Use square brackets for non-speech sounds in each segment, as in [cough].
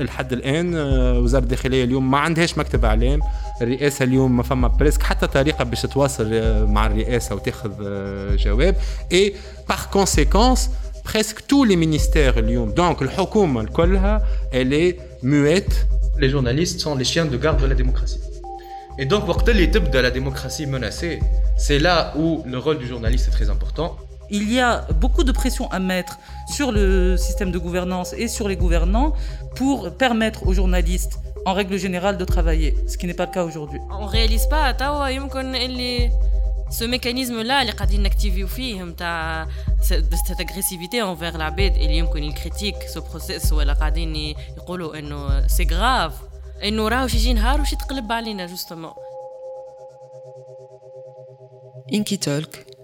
لحد الان آه، وزاره الداخليه اليوم ما عندهاش مكتب اعلام الرئاسه اليوم ما فما بريسك حتى طريقه باش تتواصل آه، مع الرئاسه وتاخذ آه، جواب اي باغ كونسيكونس بريسك تو لي مينيستير اليوم دونك الحكومه كلها الي مويت Les journalistes sont les chiens de garde de la démocratie. Et donc, وقت اللي تبدا la démocratie menacée, c'est là où le rôle du journaliste est très important. Il y a beaucoup de pression à mettre sur le système de gouvernance et sur les gouvernants pour permettre aux journalistes, en règle générale, de travailler, ce qui n'est pas le cas aujourd'hui. On réalise pas توا يمكن اللي ce mécanisme là اللي قاعدين نكتيفيو فيه نتاع cette agressivité envers العباد اللي يمكن الكريتيك ce process ولا قاعدين يقولوا انه c'est grave انه راهو يجي نهار وش يتقلب علينا justement إنكي تولك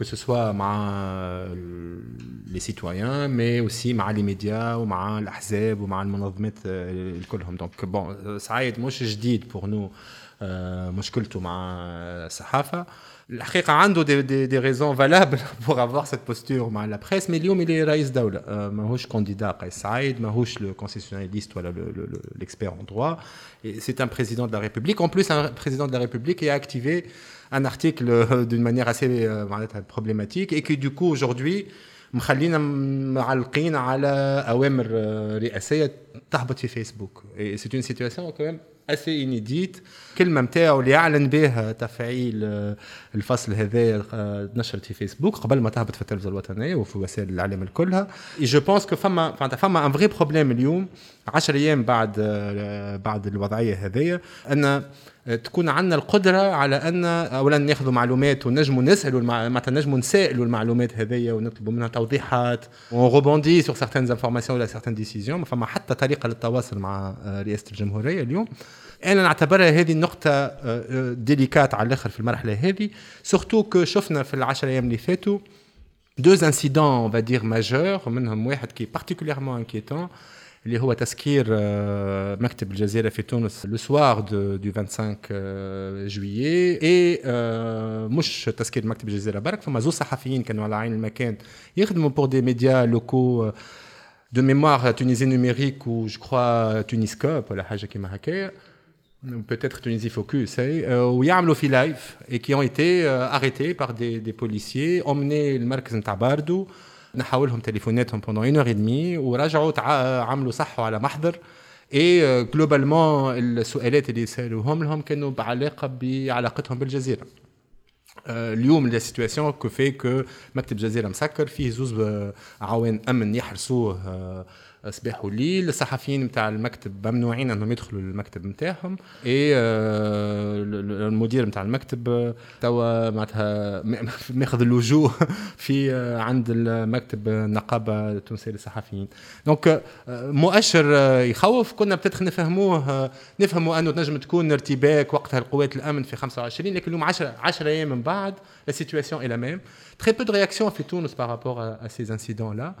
que ce soit مع les citoyens mais aussi مع les médias ومع الأحزاب ومع المنظمات الكلهم donc bon سعيد مش جديد pour nous مشكلته مع الصحافة الحقيقة عنده دي, دي, دي ريزون فالابل [laughs] بور افوار سيت بوستور مع لا بريس مي اليوم اللي رئيس دولة ماهوش كانديدا قيس سعيد ماهوش لو كونسيسيوناليست ولا l'expert en droit c'est un président de la République en plus un président de la République qui a activé un article d'une manière assez معناتها problématique et qui du coup aujourd'hui مخلينا معلقين على اوامر رئاسيه تهبط في فيسبوك سي اون سيتوياسيون كمان اسي انيديت كلمه نتاعو اللي يعلن بها تفعيل الفصل هذا نشرت في فيسبوك قبل ما تهبط في التلفزه الوطنيه وفي وسائل الاعلام الكلها جو بونس كو فما فما ان فري بروبليم اليوم 10 أيام بعد بعد الوضعية هذيا أن تكون عندنا القدرة على أن اولا ناخذوا معلومات ونجموا نسألوا معناتها نجموا نسائلوا المعلومات هذيا ونطلبوا منها توضيحات ونغوبوندي سور سيغتان انفورماسيون ولا سيغتان ديسيزيون فما حتى طريقة للتواصل مع رئاسة الجمهورية اليوم. أنا نعتبرها هذه النقطة ديليكات على الآخر في المرحلة هذه سورتو كو شفنا في العشر أيام اللي فاتوا deux incidents on va dire majeurs واحد كي particulièrement inquiétant اللي هو تسكير مكتب الجزيره في تونس لو سوار دو 25 جويي اي مش تسكير مكتب الجزيره برك فما زوج صحفيين كانوا على عين المكان يخدموا بور دي ميديا لوكو de mémoire Tunisie numérique ou je crois Tuniscope ولا حاجه كيما هكايا peut-être Tunisie Focus, où يعملوا في لايف et qui ont été arrêtés par des, des policiers, emmenés المركز نتاع باردو نحاول لهم تليفوناتهم une heure et demie ورجعوا عملوا صحوا على محضر. اي جلوبالمون السؤالات اللي سألوهم لهم كانوا بعلاقة بعلاقتهم بالجزيرة. اليوم لا سيتواسيون كو في كو مكتب الجزيره مسكر فيه زوز عوان أمن يحرسوه صباح وليل الصحفيين نتاع المكتب ممنوعين إنهم يدخلوا للمكتب نتاعهم اي المدير نتاع المكتب توا معناتها [laughs] ماخذ اللجوء [laughs] في عند المكتب النقابة التونسية للصحفيين. دونك مؤشر يخوف. كنا بتدخل نفهموه نفهموا أنه تنجم تكون ارتباك وقتها القوات الأمن في 25 لكن اليوم 10 10 أيام من بعد لا سيتواسيون اي لا ميم تري بو دو رياكسيون في تونس بارابور ا سيز انسيدون لا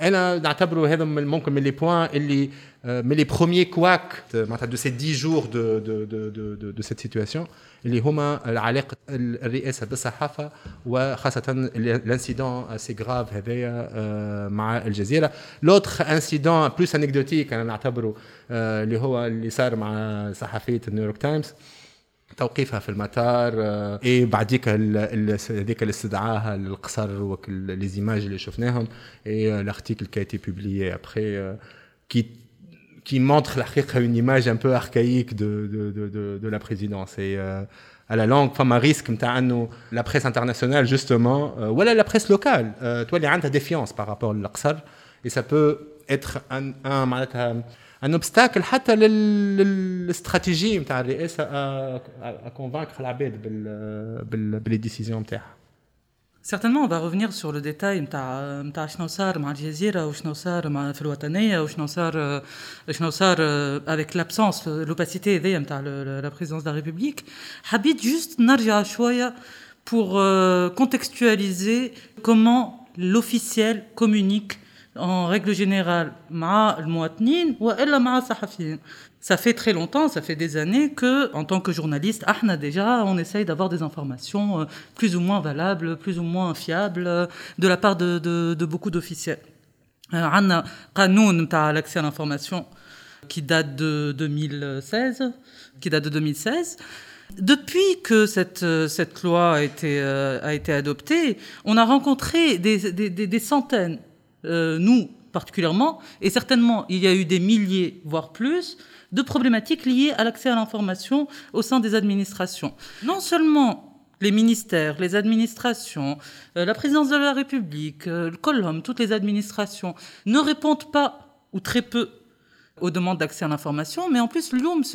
أنا نعتبره هذا من ممكن من لي بوان اللي من لي بروميي كواك معناتها دو سي 10 جور دو دو دو دو سيت سيتواسيون اللي هما علاقه الرئاسة بالصحافة وخاصة الانسيدون سي غراف هذايا مع الجزيرة. لوتر انسيدون بلوس انكدوتيك أنا نعتبره اللي هو اللي صار مع صحفية النيويورك تايمز. توقيفها في المطار اي بعديك هذيك اللي استدعاها للقصر وك لي زيماج اللي شفناهم اي لارتيكل كي تي بوبليي ابخي كي qui montre la une image un peu archaïque de, de, de, de, la présidence. Et euh, à la langue, femme à risque, la presse internationale, justement, euh, voilà la presse locale. Euh, toi, il y a une défiance par rapport à l'Aqsar. Et ça peut être un, un, un, un obstacle à la stratégie à convaincre la bête les décisions. Certainement, on va revenir sur le détail نتاع نتاع شنو صار مع الجزيرة وشنو صار مع في الوطنية وشنو صار شنو صار avec l'absence l'opacité هذيا نتاع la présidence de la République حبيت juste نرجع شوية pour euh, contextualiser comment l'officiel communique en règle générale مع المواطنين والا مع الصحفيين ça fait très longtemps, ça fait des années que, en tant que journaliste, ahna déjà, on essaye d'avoir des informations euh, plus ou moins valables, plus ou moins fiables, euh, de la part de, de, de beaucoup d'officiels. On a قانون à l'accès à l'information qui date de 2016, qui date de 2016. Depuis que cette, euh, cette loi a été, a été adoptée, on a rencontré des, des, des, des centaines, euh, nous particulièrement, et certainement il y a eu des milliers, voire plus, de problématiques liées à l'accès à l'information au sein des administrations. Non seulement les ministères, les administrations, euh, la présidence de la République, euh, le Colom, toutes les administrations ne répondent pas ou très peu aux demandes d'accès à l'information, mais en plus,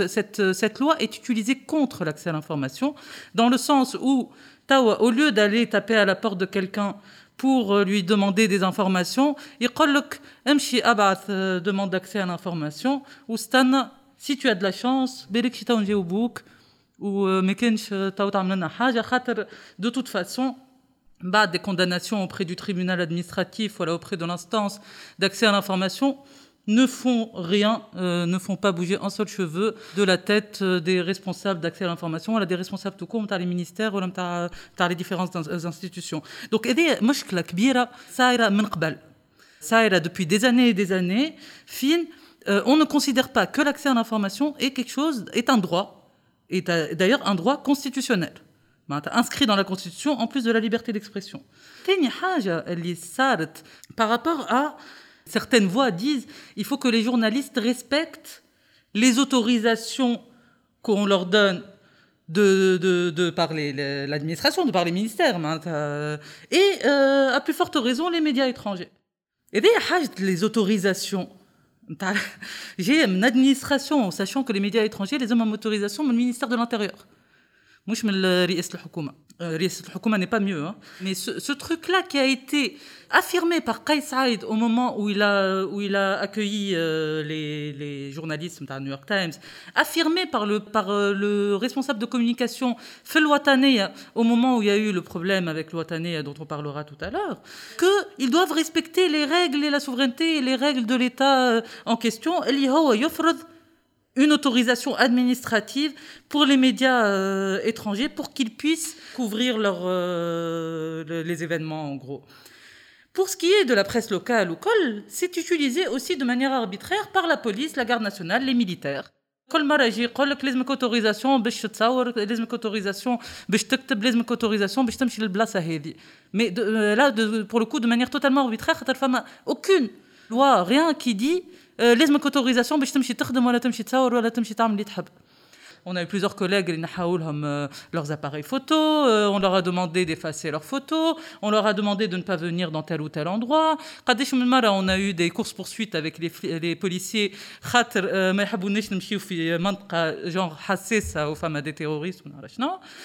cette, cette loi est utilisée contre l'accès à l'information, dans le sens où, au lieu d'aller taper à la porte de quelqu'un pour euh, lui demander des informations. Il dit euh, demande d'accès à l'information. Ou Stan, si tu as de la chance, au book. Ou euh, de toute façon, bah, des condamnations auprès du tribunal administratif, voilà, auprès de l'instance d'accès à l'information ne font rien, euh, ne font pas bouger un seul cheveu de la tête euh, des responsables d'accès à l'information, voilà, des responsables tout court, les ministères, ou les différentes institutions. Donc, مشكلة كبيرة صايرة من قبل. صايرة depuis des années et des années. Fin, euh, on ne considère pas que l'accès à l'information est quelque chose, est un droit, est d'ailleurs un droit constitutionnel. inscrit dans la Constitution en plus de la liberté d'expression. Par rapport à certaines voix disent il faut que les journalistes respectent les autorisations qu'on leur donne de, par l'administration, de par les ministères, et euh, à plus forte raison les médias étrangers. Et les autorisations j'ai une administration, sachant que les médias étrangers, les hommes en autorisation, le ministère de l'Intérieur. Moi, je me le euh, n'est pas mieux. Hein. Mais ce, ce truc-là qui a été affirmé par Kais Saïd au moment où il a, où il a accueilli euh, les, les, journalistes de New York Times, affirmé par le, par, euh, le responsable de communication Felwatane au moment où il y a eu le problème avec Louatane dont on parlera tout à l'heure, qu'ils doivent respecter les règles et la souveraineté et les règles de l'État en question une autorisation administrative pour les médias euh, étrangers pour qu'ils puissent couvrir leur, euh, les événements en gros. Pour ce qui est de la presse locale ou col, c'est utilisé aussi de manière arbitraire par la police, la garde nationale, les militaires. كل مرة يجي يقول لك لازمك اوتوريزاسيون باش تصور لازمك اوتوريزاسيون باش تكتب لازمك اوتوريزاسيون باش تمشي للبلاصة هذه مي là pour le coup de manière totalement arbitraire خاطر فما aucune loi rien qui dit لازمك اوتوريزاسيون باش تمشي تخدم ولا تمشي تصور ولا تمشي تعمل اللي تحب On a eu plusieurs collègues qui ont leurs appareils photo, on leur a demandé d'effacer leurs photos, on leur a demandé de ne pas venir dans tel ou tel endroit. On a eu des courses-poursuites avec les, les policiers, genre hassessa aux femmes à des terroristes.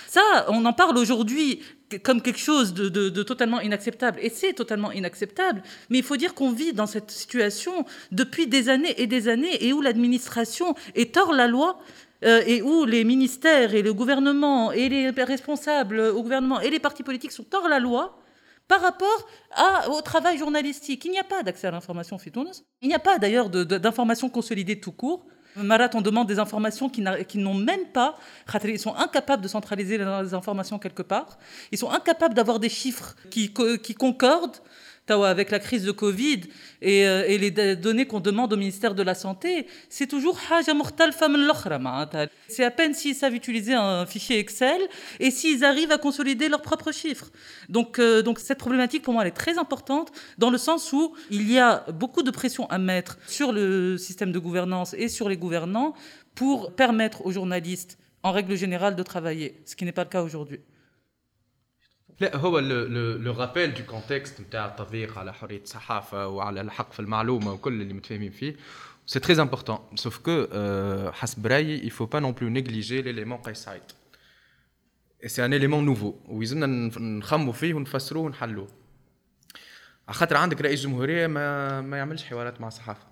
Ça, on en parle aujourd'hui comme quelque chose de, totalement inacceptable. Et c'est totalement inacceptable. Mais il faut dire qu'on vit dans cette situation depuis des années et des années et où l'administration est hors la loi euh, et où les ministères et le gouvernement et les responsables au gouvernement et les partis politiques sont hors la loi par rapport au travail journalistique. Il n'y a pas d'accès à l'information Il n'y a pas d'ailleurs d'information consolidée tout court. Marat, on demande des informations qui n'ont même pas. Ils sont incapables de centraliser les informations quelque part. Ils sont incapables d'avoir des chiffres qui, qui concordent. Avec la crise de Covid et, euh, les données qu'on demande au ministère de la Santé, c'est toujours c'est à peine s'ils savent utiliser un fichier Excel et s'ils arrivent à consolider leurs propres chiffres. Donc, euh, donc cette problématique, pour moi, elle est très importante dans le sens où il y a beaucoup de pression à mettre sur le système de gouvernance et sur les gouvernants pour permettre aux journalistes, en règle générale, de travailler, ce qui n'est pas le cas aujourd'hui. لا هو لو رابيل دو كونتكست نتاع التضييق على حرية الصحافة وعلى الحق في المعلومة وكل اللي متفاهمين فيه سي تري امبورطون سوف كو حسب رأيي il faut pas non plus négliger l'élément قيس سعيد سي ان اليمون نوفو ويزلنا نخمو فيه ونفسروه ونحلوه. على خاطر عندك رئيس جمهورية ما ما يعملش حوارات مع الصحافة.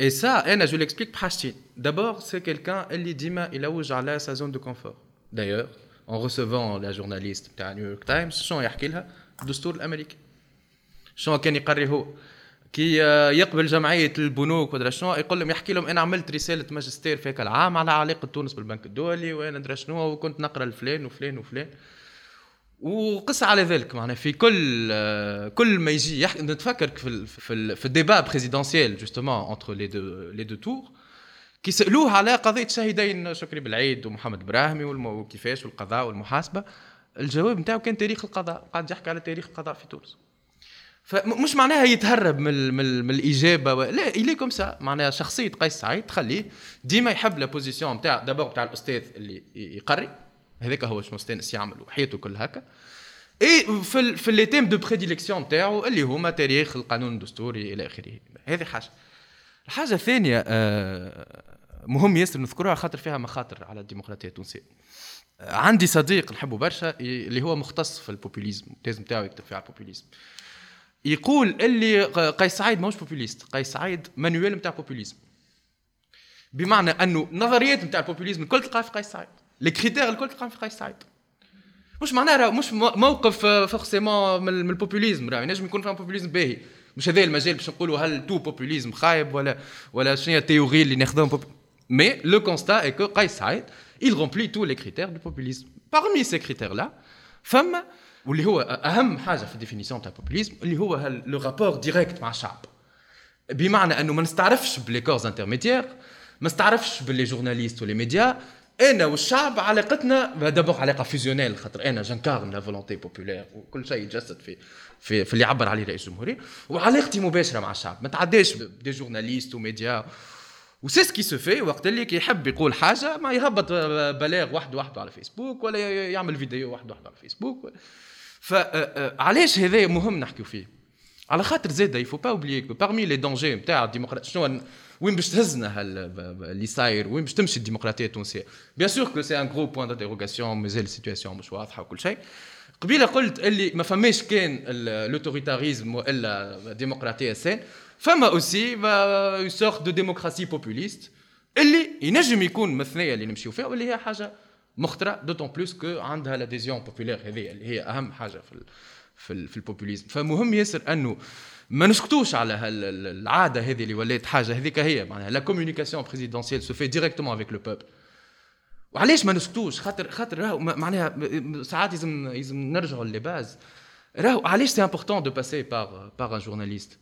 اي سا أنا جو ليكسبليك بحاجتين. دابور سي كيلكان اللي ديما يلوج على سا زون دو كونفور دايوغ en recevant la journaliste بتاع نيويورك تايمز شنو يحكي لها الدستور الامريكي شنو كان يقري هو كي يقبل جمعيه البنوك ودرا شنو يقول لهم يحكي لهم أنا عملت رساله ماجستير في العام على علاقه تونس بالبنك الدولي وأنا درا شنو وكنت نقرا لفلان وفلان وفلان وقص على ذلك معناها في كل كل ما يجي يحكي نتفكر في في, في الديبا بريزيدونسيال جوستومون انتر لي دو لي دو تور كي سالوه على قضية شهيدين شكري بالعيد ومحمد براهمي وكيفاش والقضاء والمحاسبة الجواب نتاعو كان تاريخ القضاء قاعد يحكي على تاريخ القضاء في تونس. فمش معناها يتهرب من, من, من الإجابة و... لا الي كوم سا معناها شخصية قيس سعيد تخليه ديما يحب لا بوزيسيون نتاع دابور نتاع الأستاذ اللي يقري. هذاك هو شنو استانس يعمل وحياته كل هكا. اي في ال... في لي تيم دو بريديليكسيون نتاعو اللي هما تاريخ القانون الدستوري إلى آخره. هذه حاجة. الحاجة الثانية آه مهم ياسر نذكرها خاطر فيها مخاطر على الديمقراطية التونسية. عندي صديق نحبه برشا اللي هو مختص في البوبوليزم التيز نتاعو يكتب فيها البوبوليزم يقول اللي قيس سعيد ماهوش بوبوليست قيس سعيد مانويل نتاع بوبوليزم بمعنى أنه نظريات نتاع البوبوليزم الكل تلقاها في قيس سعيد. لي كريتير الكل تلقاها في قيس سعيد. مش معناها مش موقف فورسيمون من البوبوليزم راه ينجم يكون فيها بوبوليزم باهي. مش هذا المجال باش نقولوا هل تو بوبوليزم خايب ولا ولا شنو هي التيوري اللي ناخذهم Mais le constat est que Qais Saïd, il remplit tous les critères du populisme. Parmi ces critères-là, femme, واللي هو اهم حاجه في الديفينيسيون تاع البوبوليزم اللي هو لو رابور ديريكت مع الشعب بمعنى انه ما نستعرفش بلي كورز انترميديير ما نستعرفش باللي جورناليست ولي ميديا أنا والشعب علاقتنا دابور علاقة فيزيونيل خاطر أنا جنكارن لا فولونتي بوبولير وكل شيء يتجسد في في, في اللي عبر عليه رئيس الجمهوريه وعلاقتي مباشرة مع الشعب ما تعداش دي جورناليست وميديا وسي سكي سو في وقت اللي كيحب يقول حاجة ما يهبط بلاغ واحد وحده على فيسبوك ولا يعمل فيديو واحد وحده على فيسبوك فعلاش هذا مهم نحكيو فيه؟ على خاطر زاده يفو با اوبليي بارمي لي دونجي نتاع الديمقراطية شنو وين باش تهزنا اللي صاير وين باش تمشي الديمقراطية التونسية. بيان سور كو سي ان غرو بوان دانتيروغاسيون مازال السيتياسيون مش واضحة وكل شيء. قبيلة قلت اللي ما فماش كان لوتوريتاريزم والا ديمقراطية سان فما اوسي اون سورت دو ديموكراسي بوبوليست اللي ينجم يكون مثنيه اللي نمشيو فيها واللي هي حاجة مخترع دوتون بلوس كو عندها لاديزيون بوبولير هذه اللي هي أهم حاجة في في, في البوبوليزم فمهم ياسر أنه ما نسكتوش على العادة هذه اللي ولات حاجة. هذيك هي معناها لا كومونيكاسيون بريزيدونسيال سو في ديريكتومون افيك لو بوبل وعلاش ما نسكتوش؟ خاطر خاطر معناها ساعات لازم لازم نرجعوا للباز. راهو علاش سي امبورتون دو باسي بار بار ان جورناليست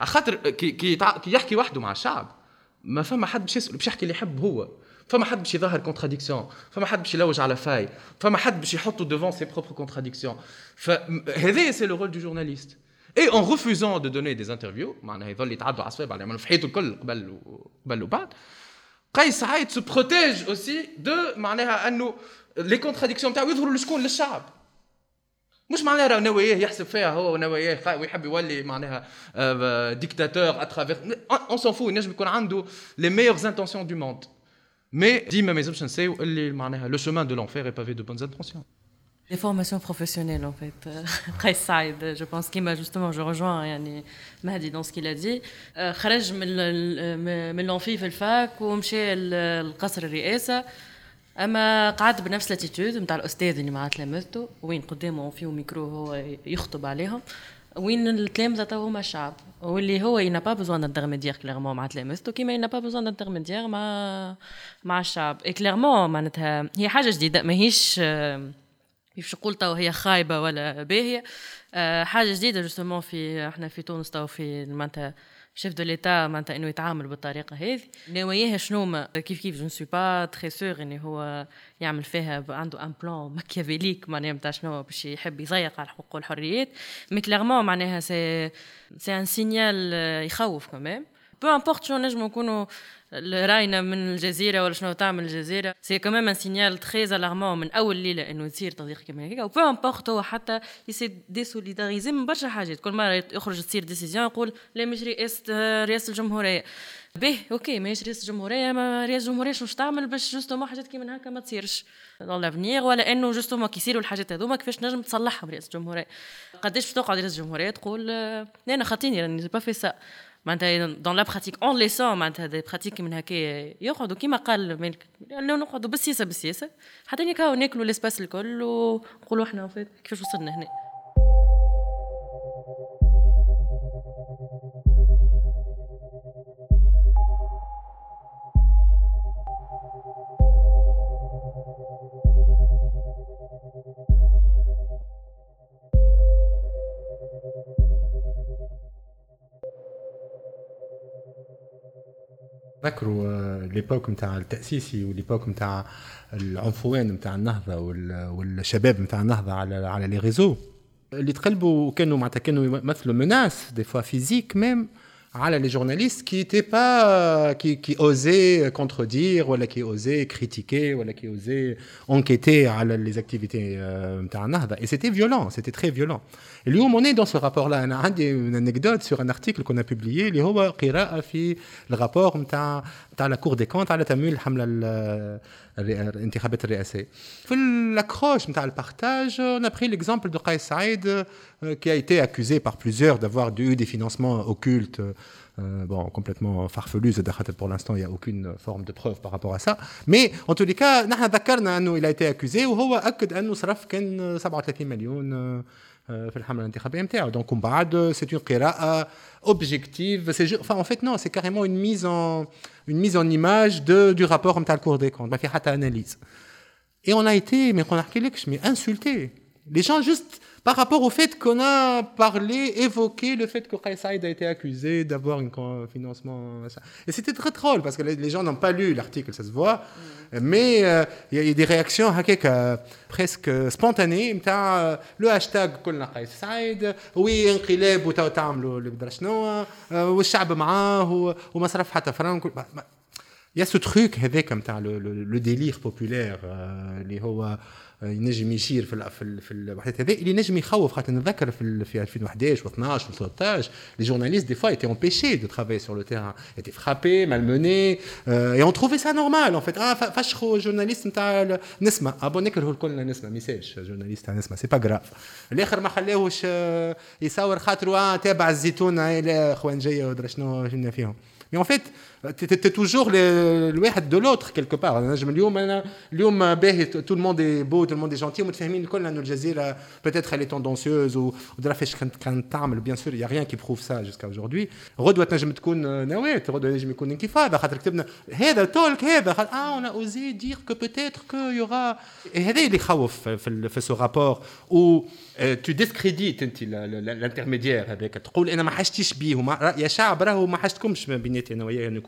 خاطر كي, كي يحكي وحده مع الشعب ما فما حد باش يسأل باش يحكي اللي يحب هو. فما حد باش يظهر كونتراديكسيون فما حد باش يلوج على فاي فما حد باش يحطه devant ses propres contradictions فهذا سي لو رول دو جورناليست اي اون ريفوزون دو دوني دي انترفيو معناها يظل يتعدوا على الصواب يعملوا في حياته الكل قبل قبل وبعد قيس سعيد سو بروتيج اوسي دو معناها انه لي كونتراديكسيون تاعو يظهروا لشكون للشعب مش معناها راه نواياه يحسب فيها هو ونواياه ويحب يولي معناها ديكتاتور اترافير اون سون فو ينجم يكون عنده لي ميور انتونسيون دو موند مي ديما ما يلزمش نساو اللي معناها لو شومان دو لونفير اي بافي دو بونز انتونسيون Les formations professionnelles, en fait. Très Saïd, je pense qu'il m'a justement, je rejoins yani, Mahdi dans ce qu'il a dit. خرج من من لونفي في الفاك ومشى القصر الرئاسه اما قعد بنفس لاتيتود نتاع الاستاذ اللي مع تلامذته وين قدامه فيه ميكرو هو يخطب عليهم وين التلامذه تو هما الشعب واللي هو ينا با بوزوان انترميديير كليرمون مع تلامذته كيما ينا با بوزوان انترميديير مع مع الشعب. اي كليرمون معناتها هي حاجة جديدة ماهيش مش نقول تو هي خايبة ولا باهية آه، حاجة جديدة جوستومون في إحنا في تونس تو في معناتها شيف دو ليتا معناتها إنه يتعامل بالطريقة هذه. نواياه شنو؟ ما كيف كيف؟ جو سوي با تري سور إنه هو يعمل فيها عنده ان بلان ماكيافيليك معناها نتاع شنو؟ باش يحب يضيق على الحقوق والحريات مي كليرمون معناها سي سي ان سينيال يخوف كمان بو امبورت شنو نجمو نكونوا راينا من الجزيره ولا شنو تعمل الجزيره سي كمان ان سينيال تري الارمون من اول ليله انه تصير تضييق كيما هيك وبو امبورت هو حتى يسي ديسوليداريزي من برشا حاجات كل مره يخرج تصير ديسيزيون يقول لا مش رئاسه رئاسه الجمهوريه به أوكي ماهيش رئاسه الجمهوريه ما رئاسه الجمهوريه شنو تعمل باش جوستومون حاجات كيما هكا ما تصيرش دون لافنيغ ولا انه جوستومون كي يصيروا الحاجات هذوما كيفاش نجم تصلحهم رئاسه الجمهوريه قداش باش تقعد رئاسه الجمهوريه تقول أنا خاطيني راني با في سا معناتها دون لا براتيك اون ليسون معناتها دي براتيك من هكا يقعدوا كيما قال مالك. انه نقعدوا بالسياسة بالسياسة. حتى نكاو ناكلوا الإسباس الكل ونقولوا إحنا كيفاش وصلنا هنا. نذكروا ليبوك نتاع التاسيسي وليبوك نتاع العنفوان نتاع النهضه والشباب نتاع النهضه على على لي ريزو اللي تقلبوا كانوا معناتها كانوا يمثلوا مناس دي فوا فيزيك ميم على لي جورناليست كي تي با كي كي اوزي كونتردير ولا كي اوزي كريتيكي ولا كي اوزي انكيتي على لي اكتيفيتي نتاع النهضه اي سيتي فيولون سيتي تري فيولون اليوم on est dans ce rapport là انا عندي une anecdote sur un article qu'on a publié اللي هو قراءه في الرابور نتاع نتاع لا كور دي كونت على تمويل الحمله الانتخابات الرئاسيه في l'accroche نتاع البارتاج on a pris l'exemple de Kais Saïd qui a été accusé par plusieurs d'avoir eu des financements occultes euh, bon, complètement farfelu, pour l'instant, il n'y a aucune forme de preuve par rapport à ça. Mais en tous les cas, il a été accusé وهو أكد أنه صرف كان 37 مليون في الحمله الانتخابيه نتاعو دونك من بعد سي اون قراءه اوبجيكتيف سي enfin en fait non c'est carrément une mise en une mise en image de du rapport نتاع الكور دي كونت ما في حتى اناليز et on a été mais ما نحكيلكش mais insulté les gens juste par rapport au fait qu'on a parlé, évoqué le fait que Kais Saïd a été accusé d'avoir un financement. Et c'était très drôle parce que les gens n'ont pas lu l'article, ça se voit. Mm. Mais euh, il y, a des réactions euh, presque spontanées. Le hashtag كلنا قيس سعيد وي انقلاب وتو تعملوا اللي بدرا شنو والشعب معاه ومصرف حتى فرنك Il y a ce truc avec le, le, le délire populaire اللي هو ينجم يشير في في في الوحدات هذا اللي ينجم يخوف خاطر نتذكر في في 2011 و12 و13 les journalistes des fois étaient empêchés de travailler sur le terrain étaient frappés malmenés euh, et on trouvait ça normal en fait ah فشخوا جورناليست نتاع نسمه ابو نكرهوا الكل نسمه ما يسالش جورناليست تاع نسمه سي با جراف الاخر ما خلاوش يصور خاطر اه تابع الزيتون لا اخوان جايه ودرا شنو فيهم Mais en fait, es toujours le de l'autre quelque part. Tout le monde est beau, tout le monde est gentil. Peut-être elle est tendancieuse ou bien sûr, il n'y a rien qui prouve ça jusqu'à aujourd'hui. on a osé dire que peut-être qu'il y aura. Et ce rapport où tu discrédites l'intermédiaire avec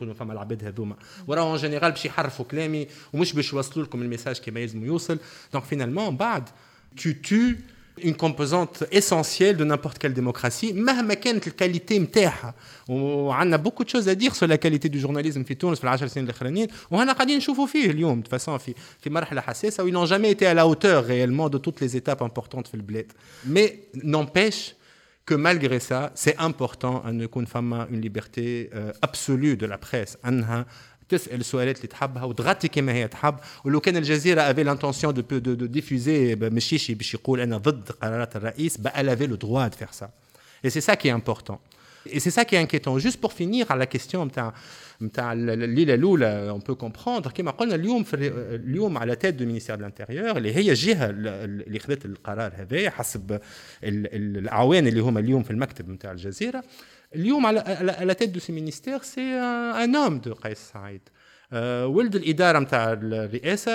تقول انا ما حشتيش بيهم يا شعب راهو ما حشتكمش بيناتي انا وياه انه يكونوا فما العباد هذوما وراهو ان جينيرال باش يحرفوا كلامي ومش باش يوصلوا لكم الميساج كما يلزم يوصل دونك فينالمون بعد tu tues une composante essentielle de n'importe quelle démocratie مهما كانت الكاليتي نتاعها وعندنا beaucoup de choses à dire sur la qualité du journalisme في تونس في العشر سنين الاخرانيين وهنا قاعدين نشوفوا فيه اليوم de façon في في مرحله حساسه où ils n'ont jamais été à la hauteur réellement de toutes les étapes importantes في البلاد mais n'empêche que malgré ça, c'est important أن يكون فما une liberté euh, absolue de la presse أنها تسال السؤالات اللي تحبها وتغطي كما هي تحب ولو كان الجزيره افي لانتونسيون دو دو دو ديفوزي مشيشي باش يقول انا ضد قرارات الرئيس بقى لافي لو دروا دو فير سا اي سي سا كي امبورتون Et c'est ça qui est inquiétant. Juste pour finir à la question نتاع الليله الاولى اون بو كومبروندر كيما قلنا اليوم في اليوم على تيت دو مينيستير دو الانتيريور اللي هي الجهه اللي خذت القرار هذا حسب الاعوان اللي هما اليوم في المكتب نتاع الجزيره اليوم على على تيت دو سي مينيستير سي ان اوم دو قيس سعيد ولد الاداره نتاع الرئاسه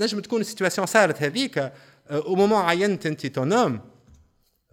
نجم تكون السيتواسيون صارت هذيك au moment où tu es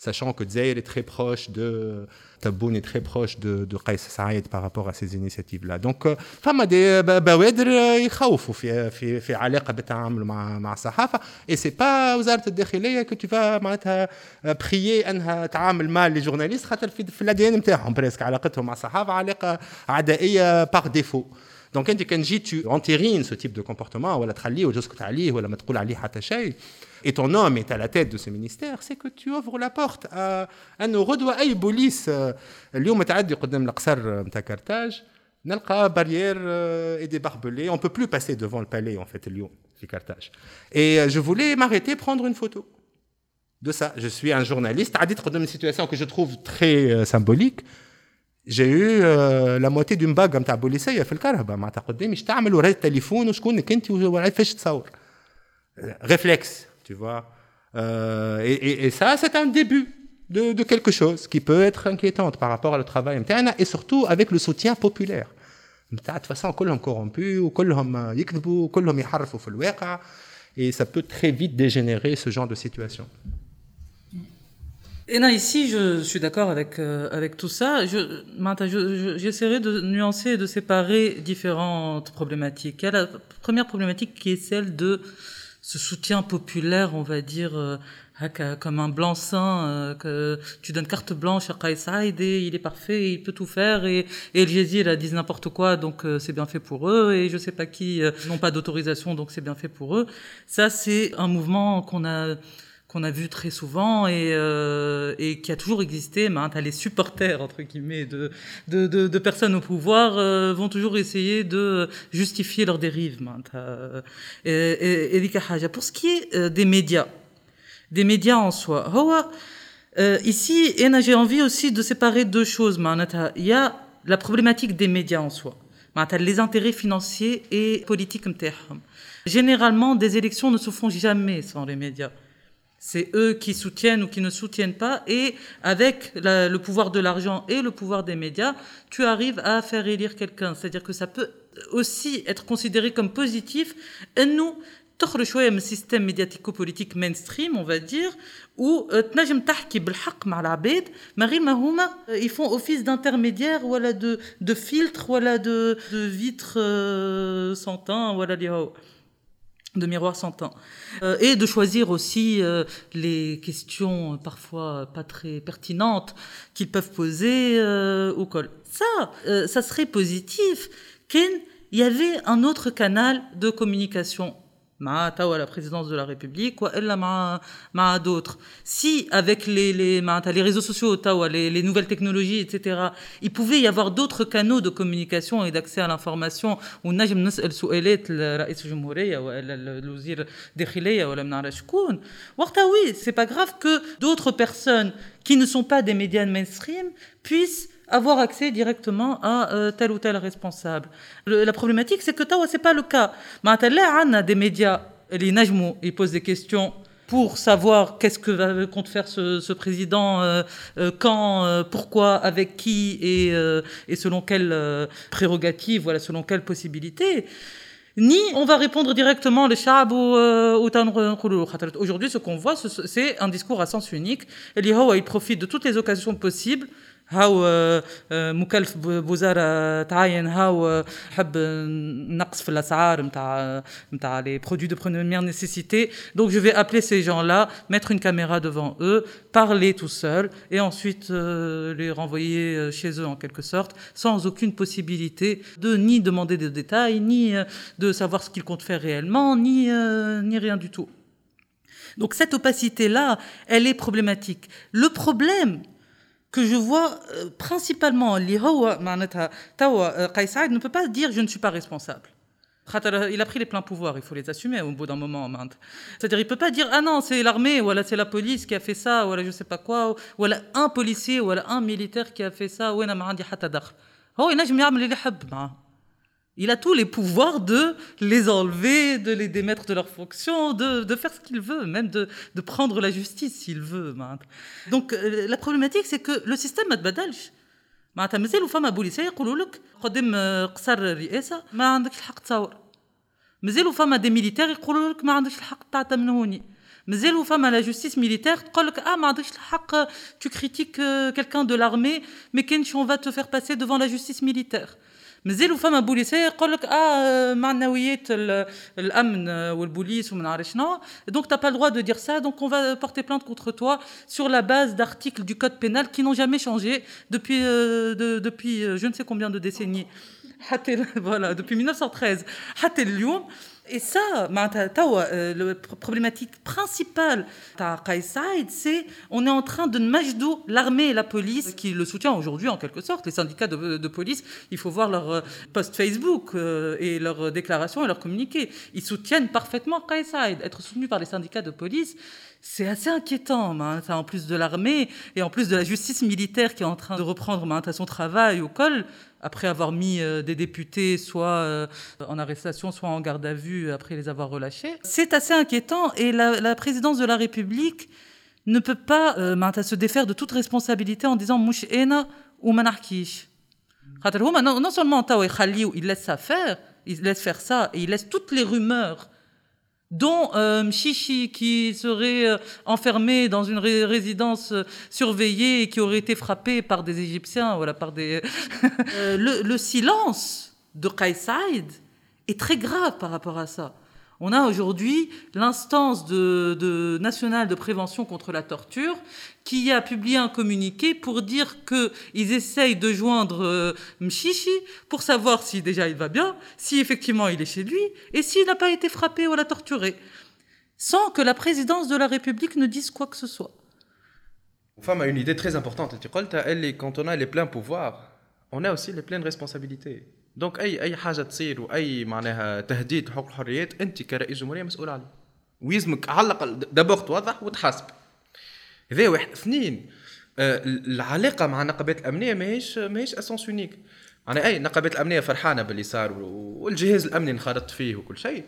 sachant que Zaire est très proche de Taboun est très proche de, de Qais Saïd par rapport à ces initiatives-là. Donc, فما دي بوادر يخوفوا في في في علاقه بالتعامل مع مع الصحافه et c'est pas وزاره الداخليه que tu vas معناتها prier انها تعامل مع لي جورناليست خاطر في, في الادي ان نتاعهم بريسك علاقتهم مع الصحافه علاقه عدائيه par défaut. Donc انت كان جيت tu entérines ce type de comportement ولا تخليه وتسكت عليه ولا ما تقول عليه حتى شيء et ton homme est à la tête de ce ministère, c'est que tu ouvres la porte à un redouane أي بوليس اليوم متعدي قدام القصر نتاع كارتاج نلقى barrière et des barbelés on peut plus passer devant le palais en fait اليوم في كارتاج et je voulais m'arrêter prendre une photo de ça je suis un journaliste عديت قدام une situation que je trouve très symbolique j'ai eu la moitié d'une bague نتاع بوليسيه في الكرهبه معناتها قدامي اش تعمل ورا التليفون وشكونك انت وكيفاش تصور réflexe tu vois. Euh, et, ça, c'est un début de, quelque chose qui peut être inquiétante par rapport au travail interne et surtout avec le soutien populaire. De toute façon, كلهم corrompus, كلهم يكذبوا, كلهم يحرفوا في الواقع et ça peut très vite dégénérer ce genre de situation. Et là, ici, je, suis d'accord avec, euh, avec tout ça. J'essaierai je, de nuancer et de séparer différentes problématiques. Il y a la première problématique qui est celle de ce soutien populaire, on va dire, euh, comme un blanc-seing, euh, que tu donnes carte blanche à Qais Saïd et il est parfait, il peut tout faire et, et El a dit n'importe quoi, donc euh, c'est bien fait pour eux et je sais pas qui n'ont pas d'autorisation, donc c'est bien fait pour eux. Ça, c'est un mouvement qu'on a qu'on a vu très souvent et, euh, et qui a toujours existé. Mais hein, les supporters entre guillemets de de, de, de personnes au pouvoir euh, vont toujours essayer de justifier leurs dérives. Euh, et, et, pour ce qui est euh, des médias, des médias en soi, euh, ici, j'ai envie aussi de séparer deux choses. Il y a la problématique des médias en soi, les intérêts financiers et politiques. Généralement, des élections ne se font jamais sans les médias. C'est eux qui soutiennent ou qui ne soutiennent pas. Et avec le pouvoir de l'argent et le pouvoir des médias, tu arrives à faire élire quelqu'un. C'est-à-dire que ça peut aussi être considéré comme positif. Et nous, un système médiatico-politique mainstream, on va dire, où euh, ils font office d'intermédiaire, voilà, de, de filtre, voilà, de, de vitre euh, sans teint, voilà, de miroir sans temps. Euh, et de choisir aussi euh, les questions parfois pas très pertinentes qu'ils peuvent poser euh, au col. Ça, ça serait positif qu'il y avait un autre canal de communication مع توا la présidence de la République والا مع مع d'autres si avec les les les réseaux sociaux توا les, les nouvelles technologies etc il pouvait y avoir d'autres canaux de communication et d'accès à l'information ونجم نسال سؤالات لرئيس الجمهوريه ولا الوزير الداخليه ولا ما نعرف شكون وقتها oui c'est pas grave que d'autres personnes qui ne sont pas des médias mainstream puissent avoir accès directement à euh, tel ou tel responsable. la problématique, c'est que Tawa, ce n'est pas le cas. Mais on a des médias, les Najmou, ils posent des questions pour savoir qu'est-ce que compte faire ce, président, euh, euh, quand, pourquoi, avec qui et, selon quelles prérogatives, voilà, selon quelles possibilités. Ni on va répondre directement le chab ou Aujourd'hui, ce qu'on voit, c'est un discours à sens unique. Et il profite de toutes les occasions possibles هاو مكلف بوزاره تعين هاو حب نقص في الاسعار نتاع نتاع لي برودوي دو بريمير nécessité donc je vais appeler ces gens-là mettre une caméra devant eux parler tout seul et ensuite euh, les renvoyer euh, chez eux en quelque sorte sans aucune possibilité de ni demander des détails ni euh, de savoir ce qu'ils comptent faire réellement ni ni rien du tout donc cette opacité là elle est problématique le problème que je vois euh, principalement li euh, ne peut pas dire je ne suis pas responsable. Euh, il a pris les pleins pouvoirs, il faut les assumer au bout d'un moment. C'est-à-dire, il peut pas dire Ah non, c'est l'armée, ou c'est la police qui a fait ça, ou je sais pas quoi, ou un policier, ou un militaire qui a fait ça, ou oh, il a fait ça. il a tous les pouvoirs de les enlever, de les démettre de leurs fonctions, de, de faire ce qu'il veut, même de, de, prendre la justice s'il veut. Donc euh, la problématique, c'est que le système ما تبدلش معناتها مازالوا فما بوليسيه يقولوا لك قدام قصر الرئاسه ما عندكش الحق تصور مازالوا فما دي ميليتير يقولوا لك ما عندكش الحق تعطى من هوني مازالوا فما لا جوستيس ميليتير تقول لك اه ما عندكش الحق tu critiques quelqu'un de l'armée mais كاينش on va te faire passer devant la justice militaire مازالوا فما بوليسيه يقول لك اه معنويات الامن والبوليس وما نعرف شنو donc t'as pas le droit de dire ça donc on va porter plainte contre toi sur la base d'articles du code pénal qui n'ont jamais changé depuis euh, de, depuis je ne sais combien de décennies [laughs] voilà depuis 1913 حتى اليوم et ça, euh, la problématique principale de Saïd, c'est on est en train de majdou l'armée et la police qui le soutient aujourd'hui en quelque sorte. Les syndicats de, police, il faut voir leur euh, post Facebook euh, et leurs déclarations et leurs communiqués. Ils soutiennent parfaitement Saïd. Être soutenu par les syndicats de police, c'est assez inquiétant, en plus de l'armée et en plus de la justice militaire qui est en train de reprendre son travail au col après avoir mis euh, des députés soit euh, en arrestation, soit en garde à vue après les avoir relâchés. C'est assez inquiétant et la, présidence de la République ne peut pas euh, se défaire de toute responsabilité en disant mouch ou manarkish. Non seulement il laisse ça faire, il laisse faire ça et il laisse toutes les rumeurs dont euh, qui serait euh, enfermé dans une résidence euh, surveillée et qui aurait été frappé par des Égyptiens, voilà, par des. [laughs] le, silence de Saïd est très grave par rapport à ça. On a aujourd'hui l'instance nationale de prévention contre la torture qui a publié un communiqué pour dire qu'ils essayent de joindre euh, Mchichi pour savoir si déjà il va bien, si effectivement il est chez lui et s'il n'a pas été frappé ou la torturé, sans que la présidence de la République ne dise quoi que ce soit. Femme a une idée très importante. Quand on a les pleins pouvoirs, on a aussi les pleines responsabilités. دونك اي أي حاجة تصير وأي معناها تهديد حقوق الحريات أنت كرئيس جمهورية مسؤول عليه. ويلزمك على الأقل دابور توضح وتحاسب. هذا واحد اثنين آه العلاقة مع النقابات الأمنية ماهيش ماهيش اسونس يونيك يعني أي النقابات الأمنية فرحانة باللي صار والجهاز الأمني انخرط فيه وكل شيء.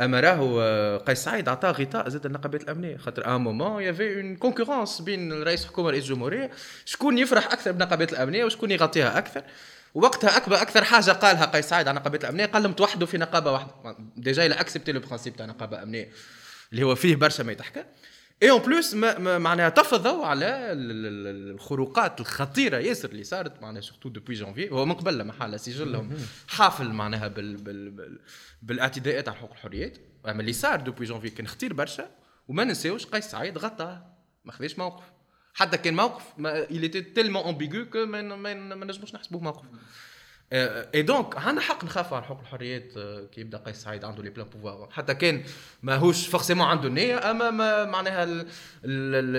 أما راهو آه، قيس سعيد عطاه غطاء زاد النقابات الأمنية. خاطر ان مومون يافي اون كونكورونس بين رئيس الحكومة ورئيس الجمهوريه شكون يفرح أكثر بالنقابات الأمنية وشكون يغطيها أكثر؟ وقتها اكبر أكثر حاجة قالها قيس سعيد على نقابة الأمنية قال لهم توحدوا في نقابة واحدة. ديجا إلى اكسبتي لو برانسيب تاع نقابة امنيه اللي هو فيه برشا ما يتحكى اي اون بلوس معناها تفضوا على الخروقات الخطيرة ياسر اللي صارت معناها سورتو دوبوي جونفي هو من قبل لما حال سجلهم حافل معناها بال بال بال بالاعتداءات على حقوق الحريات. أما اللي صار دوبوي جونفي كان خطير برشا وما ننساوش قيس سعيد غطاه ما خذاش موقف. حتى كان موقف il était tellement que ما ما نجموش نحسبوه موقف. اي دونك عندنا حق نخافوا على حقوق الحريات كي يبدا قيس سعيد عنده لي بلان بوفوار حتى كان ماهوش فورسيمون عنده النية أما ما معناها ال ال ال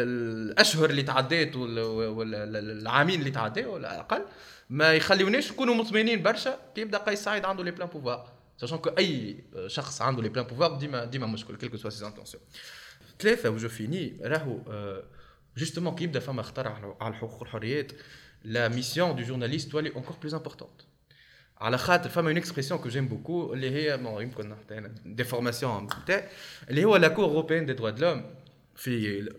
الأشهر اللي تعدات والعامين اللي تعداوا على الأقل ما يخليوناش نكونوا مطمئنين برشا كي يبدا قيس سعيد عنده لي بلان بوفوار ساشون كو أي شخص عنده لي بلان بوفوار ديما ديما مشكل كيلكو سوا سي انتونسيون ثلاثة وجو فيني راهو justement la mission du journaliste doit est encore plus importante. À la khat, femme a une expression que j'aime beaucoup, des formations, la Cour européenne des droits de l'homme,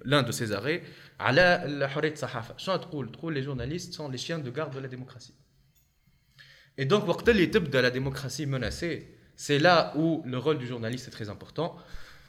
l'un de ses arrêts, à la Hurriyat Sahafa. Les journalistes sont les chiens de garde de la démocratie. Et donc, quand l'étape de la démocratie menacée, c'est là où le rôle du journaliste est très important.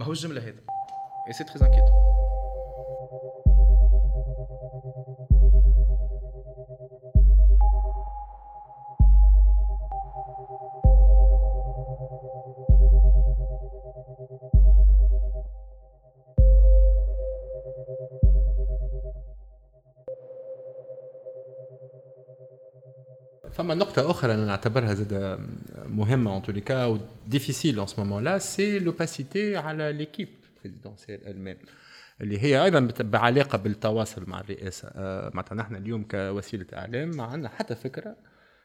ماهوش الجمله هذا اي سي تري انكيتون فما نقطة أخرى أنا نعتبرها زادة مهمة أن توليكا وديفيسيل أون سو لا سي لوباسيتي على ليكيب بريزيدونسيال ألمان اللي هي أيضا بعلاقه بالتواصل مع الرئاسة. آه، معناتها نحن اليوم كوسيلة إعلام ما عندنا حتى فكرة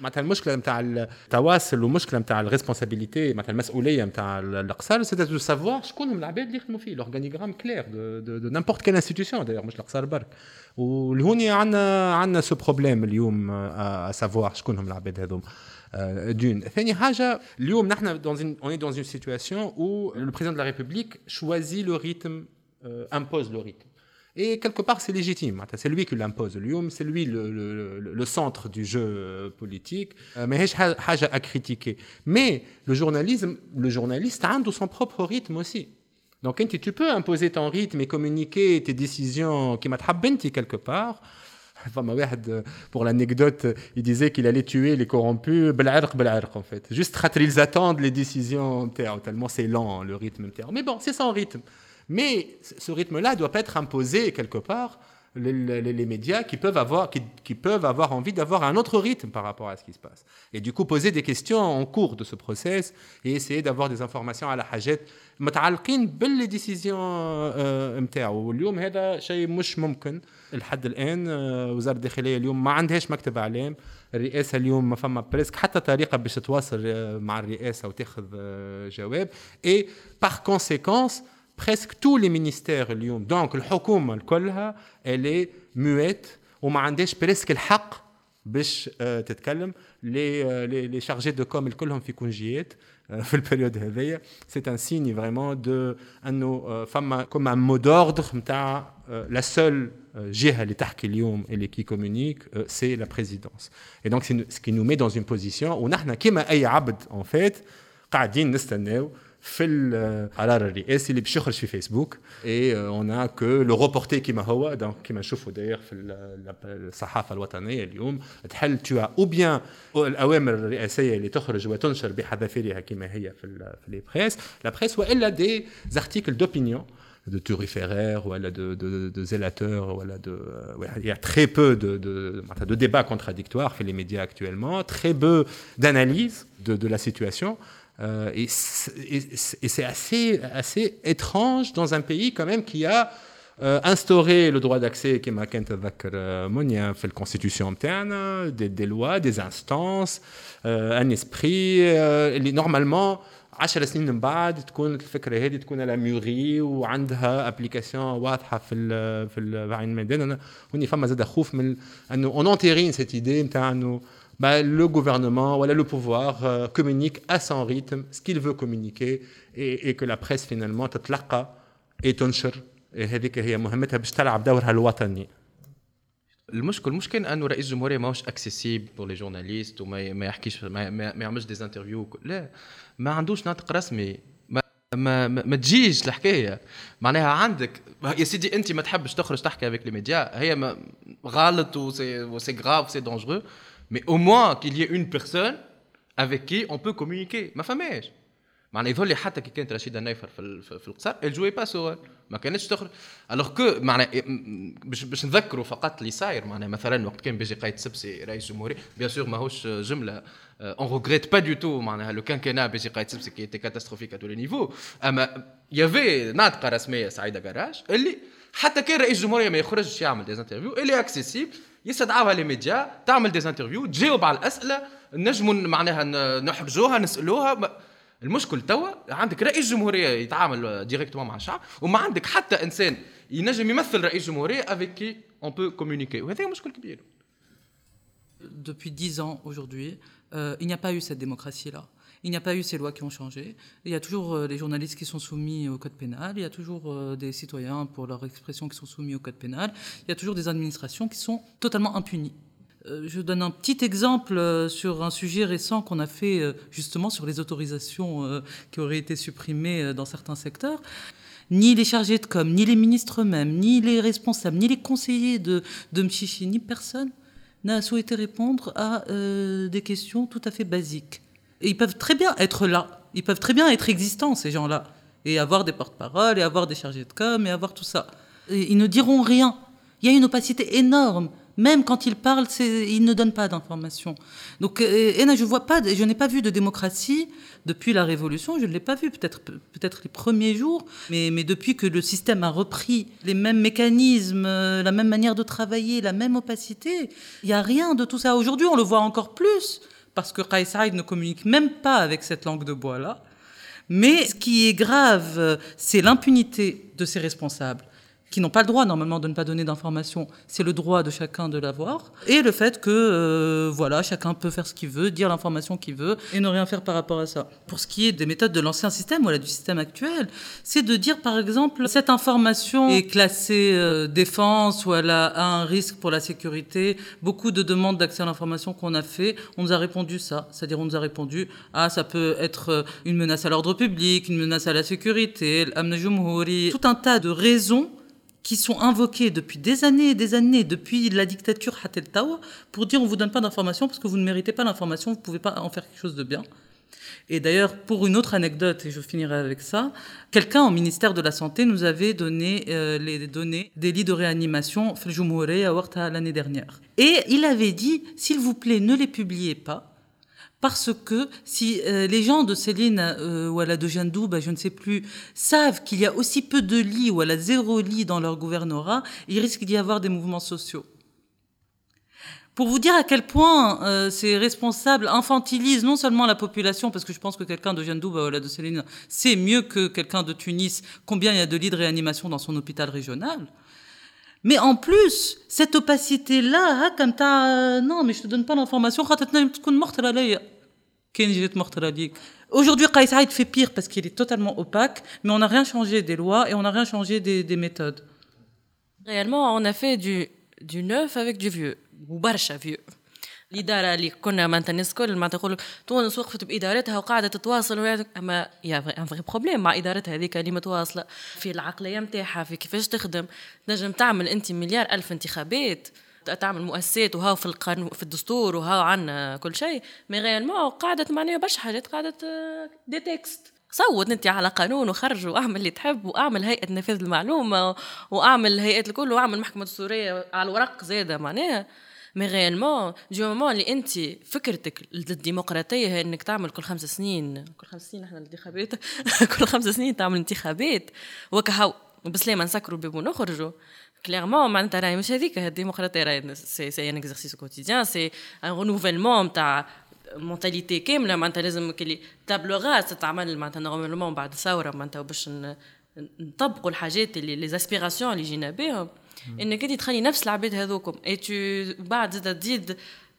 معناتها المشكله نتاع التواصل والمشكله نتاع الريسبونسابيلتي معناتها المسؤوليه نتاع القصار سي دو سافوار شكون هم العباد اللي يخدموا فيه لورغانيغرام كلير دو, دو, دو نيمبورت كيل انستيتيوشن دايوغ مش القصار برك ولهوني عندنا عندنا سو بروبليم اليوم سافوار شكون هم العباد هذوما d'une. ثاني حاجة اليوم نحن dans une, on est dans une situation où le président de la République choisit le rythme, euh, impose le rythme. Et quelque part, c'est légitime. C'est lui qui l'impose. Lui, c'est lui le, centre du jeu euh, politique. Euh, mais à critiquer. Mais le journalisme, le journaliste a son propre rythme aussi. Donc, tu peux imposer ton rythme et communiquer tes décisions qui m'attrapent quelque part. [laughs] Euh, pour l'anecdote, il disait qu'il allait tuer les corrompus, en fait. Juste, ils attendent les décisions, tellement c'est lent le rythme. Mais bon, c'est son rythme. Mais ce rythme-là ne doit pas être imposé quelque part. Les, les, les, médias qui peuvent avoir, qui, qui peuvent avoir envie d'avoir un autre rythme par rapport à ce qui se passe. Et du coup, poser des questions en cours de ce process et essayer d'avoir des informations à la حاجات متعلقين باللي ديسيزيون نتاعو واليوم هذا شيء مش ممكن لحد الان وزاره الداخليه اليوم ما عندهاش مكتب اعلام الرئاسه اليوم ما فما بريسك حتى طريقه باش تتواصل مع الرئاسه وتاخذ جواب اي بار كونسيكونس presque tous les ministères اليوم دونك الحكومه الكلها elle est muette وما عندهاش بريسك الحق باش تتكلم لي لي شارجي دو كوم الكلهم في كونجيات في [laughs] البريود هذيا سي ان سيني فريمون دو انه فما كوم ان مو دوردر نتاع لا سول جهه اللي تحكي اليوم اللي كي كومونيك سي لا بريزيدونس اي دونك سي كي نو مي دون اون بوزيسيون ونحن كيما اي عبد اون فيت قاعدين نستناو في القرار الرئاسي اللي باش يخرج في فيسبوك اي اون كو لو روبورتي كيما هو دونك كيما نشوفوا داير في الصحافه الوطنيه اليوم تحل تو او بيان الاوامر الرئاسيه اللي تخرج وتنشر بحذافيرها كما هي في في لي بريس لا بريس والا دي زارتيكل دوبينيون de turiféraires ou de, de, de zélateurs. Voilà, de, ouais, il y a très peu de, de, de débats contradictoires fait les médias actuellement, très peu d'analyse de, de la situation. Euh, et c'est assez, assez étrange dans un pays quand même qui a euh, instauré le droit d'accès qui m'a fait la constitution interne, des, des, lois, des instances, euh, un esprit. Euh, normalement, 10 سنين من بعد تكون الفكره هذه تكون على ميوري وعندها ابليكاسيون واضحه في ال في العين الميدان هوني فما زاد خوف من انه اون اونتيرين سيت ايدي نتاع انه bah, le gouvernement, voilà, le pouvoir euh, communique à son rythme ce qu'il veut communiquer et, et que la presse finalement تتلقى et تنشر هذيك هي مهمتها باش تلعب دورها الوطني المشكل مش كان انه رئيس الجمهوريه ماهوش اكسيسيبل بور لي جورناليست وما ما يحكيش ما, ما, ما يعملش دي انترفيو لا ما عندوش ناطق رسمي ما ما, ما, ما تجيش الحكايه معناها عندك يا سيدي انت ما تحبش تخرج تحكي افيك لي ميديا هي ما غلط وسي وسي غراف سي دونجرو mais au moins qu'il y ait une personne avec qui on peut communiquer ما فماش معناها يظهر لي حتى كي كانت رشيده نايفر في في القصار elle jouait pas ce ما كانتش تخرج الوغ كو معناها باش باش نذكروا فقط اللي صاير معناها مثلا وقت كان بيجي قايد سبسي رئيس جمهوري بيان سور ماهوش جمله اون روغريت با دو تو معناها لو كان بيجي قايد سبسي كي ايتي كاتاستروفيك ا تو لي نيفو اما يافي ناطقه رسميه سعيده جراج اللي حتى كان رئيس جمهوريه ما يخرجش يعمل دي انترفيو اللي اكسيسيبل يستدعوها لي ميديا تعمل دي انترفيو تجاوب على الأسئلة نجموا معناها نحرجوها نسألوها المشكل توا عندك رئيس جمهورية يتعامل ديريكتومون مع الشعب وما عندك حتى إنسان ينجم يمثل رئيس جمهورية افيك كي اون بو كومونيكي وهذا مشكل كبير Depuis dix ans aujourd'hui, euh, il n'y a pas eu cette démocratie-là. Il n'y a pas eu ces lois qui ont changé. Il y a toujours euh, les journalistes qui sont soumis au code pénal. Il y a toujours euh, des citoyens, pour leur expression, qui sont soumis au code pénal. Il y a toujours des administrations qui sont totalement impunies. Euh, je donne un petit exemple sur un sujet récent qu'on a fait justement sur les autorisations qui auraient été supprimées dans certains secteurs. ni les chargés de com, ni les ministres eux-mêmes, ni les responsables, ni les conseillers de, Mchichi, ni personne n'a souhaité répondre à des questions tout à fait basiques. Et ils peuvent très bien être là, ils peuvent très bien être existants, ces gens-là, et avoir des porte-paroles, et avoir des chargés de com, et avoir tout ça. Et ils ne diront rien. Il y a une opacité énorme. Même quand ils parlent, ils ne donnent pas d'informations. Donc, euh, je vois pas, je n'ai pas vu de démocratie depuis la Révolution. Je ne l'ai pas vu, peut-être les premiers jours, mais, mais depuis que le système a repris les mêmes mécanismes, euh, la même manière de travailler, la même opacité, il n'y a rien de tout ça. Aujourd'hui, on le voit encore plus parce que Kais ne communique même pas avec cette langue de bois là. Mais ce qui est grave, c'est l'impunité de ses responsables qui n'ont pas le droit normalement de ne pas donner d'informations, c'est le droit de chacun de l'avoir, et le fait que euh, voilà, chacun peut faire ce qu'il veut, dire l'information qu'il veut, et ne rien faire par rapport à ça. Pour ce qui est des méthodes de l'ancien système, voilà, du système actuel, c'est de dire par exemple, cette information est classée euh, défense ou elle a, un risque pour la sécurité. Beaucoup de demandes d'accès à l'information qu'on a fait, on nous a répondu ça, c'est-à-dire on nous a répondu, ah ça peut être euh, une menace à l'ordre public, une menace à la sécurité, tout un tas de raisons qui sont invoqués depuis des années et des années, depuis la dictature Hatel Tawa, pour dire on vous donne pas d'informations parce que vous ne méritez pas l'information, vous pouvez pas en faire quelque chose de bien. Et d'ailleurs, pour une autre anecdote, et je finirai avec ça, quelqu'un au ministère de la Santé nous avait donné euh, les données des lits de réanimation à l'année dernière. Et il avait dit, s'il vous plaît, ne les publiez pas, parce que si euh, les gens de Céline euh, ou à la de Jandou, bah, je ne sais plus, savent qu'il y a aussi peu de lits ou à la zéro lit dans leur gouvernorat, il risque d'y avoir des mouvements sociaux. Pour vous dire à quel point euh, ces responsables infantilisent non seulement la population, parce que je pense que quelqu'un de Jandou ou la de Céline sait mieux que quelqu'un de Tunis combien il y a de lits de réanimation dans son hôpital régional, mais en plus, cette opacité-là, comme t'as, non, mais je te donne pas l'information, Aujourd'hui, Kais Saïd fait pire parce qu'il est totalement opaque, mais on n'a rien changé des lois et on n'a rien changé des, des, méthodes. Réellement, on a fait du, du neuf avec du vieux, ou barcha vieux. الإدارة اللي كنا معناتها الناس الكل معناتها تقول تونس وقفت بإدارتها وقاعدة تتواصل أما يا فري بروبليم مع إدارتها هذيك اللي متواصلة في العقلية نتاعها في كيفاش تخدم. تنجم تعمل أنت مليار ألف انتخابات تعمل مؤسسات وهاو في القانون في الدستور وهاو عنا كل شيء. مي ريالمون قاعدة معناها برشا حاجات قاعدة دي تكست صوت أنت على قانون وخرج وأعمل اللي تحب وأعمل هيئة نفاذ المعلومة وأعمل هيئات الكل وأعمل محكمة دستورية على الورق زادة معناها. مي ريالمون دي مومون اللي أنت فكرتك الديمقراطيه هي إنك تعمل كل خمس سنين كل خمس سنين إحنا الانتخابات [laughs] كل خمس سنين تعمل انتخابات. وكهو بسلامه نسكروا الباب ونخرجوا clairement معناتها راهي مش هذيك الديمقراطية راهي سي سي ان اكزرسيس كوتيديان سي ان رونوفيلمون تاع مونتاليتي كاملة. معناتها لازم كلي تابل راس تتعمل معناتها نورمالمون بعد ثورة معناتها باش نطبقوا الحاجات اللي لي اسبيراسيون اللي جينا بهم إنك أنت تخلي نفس العباد هذوكم. اي تو بعد زاد تزيد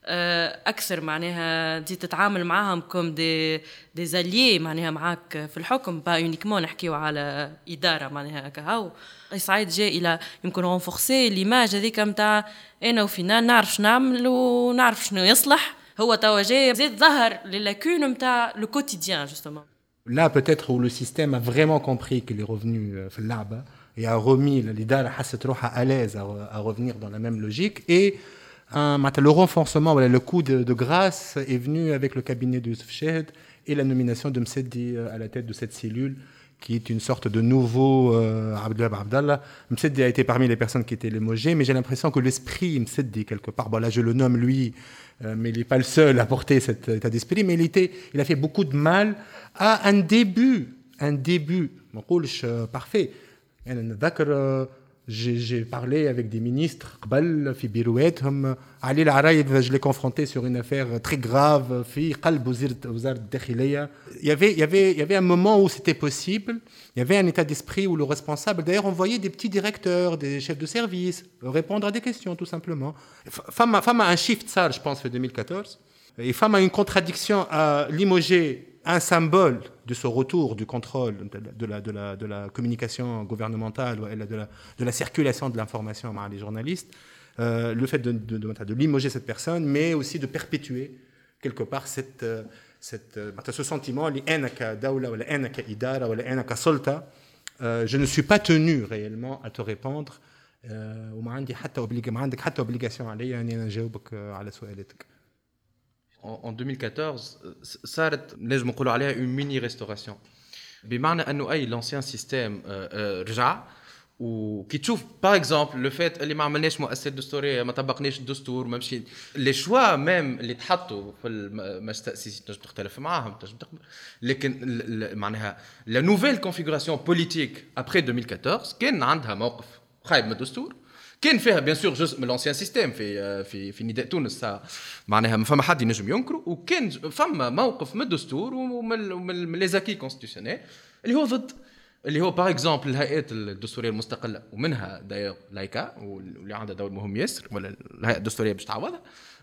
آه، أكثر معناها تزيد تتعامل معاهم كوم دي دي زاليي معناها معاك في الحكم با يونيكمون نحكيو على إدارة معناها كهو. سعيد جاء إلى يمكن رونفورسي ليماج هذيك نتاع إنا وفينال نعرف شنو نعمل ونعرف شنو يصلح. هو توا جاي زيد ظهر للاكون نتاع لو كوتيديان جوستومون Là, peut-être où le système a vraiment compris qu'il est revenu في اللعبة et a remis l'idal à l'aise à, revenir dans la même logique. Et le renforcement, voilà, le coup de, grâce est venu avec le cabinet de Youssef Shahed et la nomination de Mseddi euh, à la tête de cette cellule qui est une sorte de nouveau euh, Abdullah Abdallah. Mseddi a été parmi les personnes qui étaient limogées, mais j'ai l'impression que l'esprit Mseddi, quelque part, bon là je le nomme lui, euh, mais il n'est pas le seul à porter cet état d'esprit, mais il, a fait beaucoup de mal à un début, un début, euh, parfait, euh, parfait. J'ai parlé avec des ministres, Ali Laraïd, je l'ai confronté sur une affaire très grave, il y avait, il y avait, il y avait un moment où c'était possible, il y avait un état d'esprit où le responsable, d'ailleurs, envoyait des petits directeurs, des chefs de service, répondre à des questions, tout simplement. Femme, femme a un shift, ça, je pense, en 2014. Et femme a une contradiction à limoger un symbole de ce retour du contrôle de la, de la, de la communication gouvernementale, de la, de la circulation de l'information par les journalistes, euh, le fait de, de, de, limoger cette personne, mais aussi de perpétuer quelque part cette, cette, ce sentiment, Euh, je ne suis pas tenu réellement à te répondre euh, وما عندي حتى ما عندك حتى obligation عليا اني انا نجاوبك على سؤالاتك en 2014 صارت نجم نقولوا عليها une mini restauration بمعنى انه اي l'ancien système رجع وكي تشوف باغ اكزومبل لو فات اللي ما عملناش مؤسسات دستوريه ما طبقناش الدستور ما مشي لي شوا ميم اللي تحطوا في المجلس التاسيسي تنجم تختلف معاهم تنجم تقبل لكن معناها لا نوفيل كونفيغوراسيون بوليتيك ابخي 2014 كان عندها موقف خايب من الدستور كان فيها بيان سور جزء من لونسيان سيستيم في في في نداء تونس معناها ما فما حد ينجم ينكره وكان فما موقف من الدستور ومن لي زاكي كونستيسيونيل اللي هو ضد. اللي هو باغ اكزومبل الهيئات الدستورية المستقلة ومنها دايوغ لايكا واللي عندها دور مهم ياسر ولا الهيئة الدستورية باش تعوضها.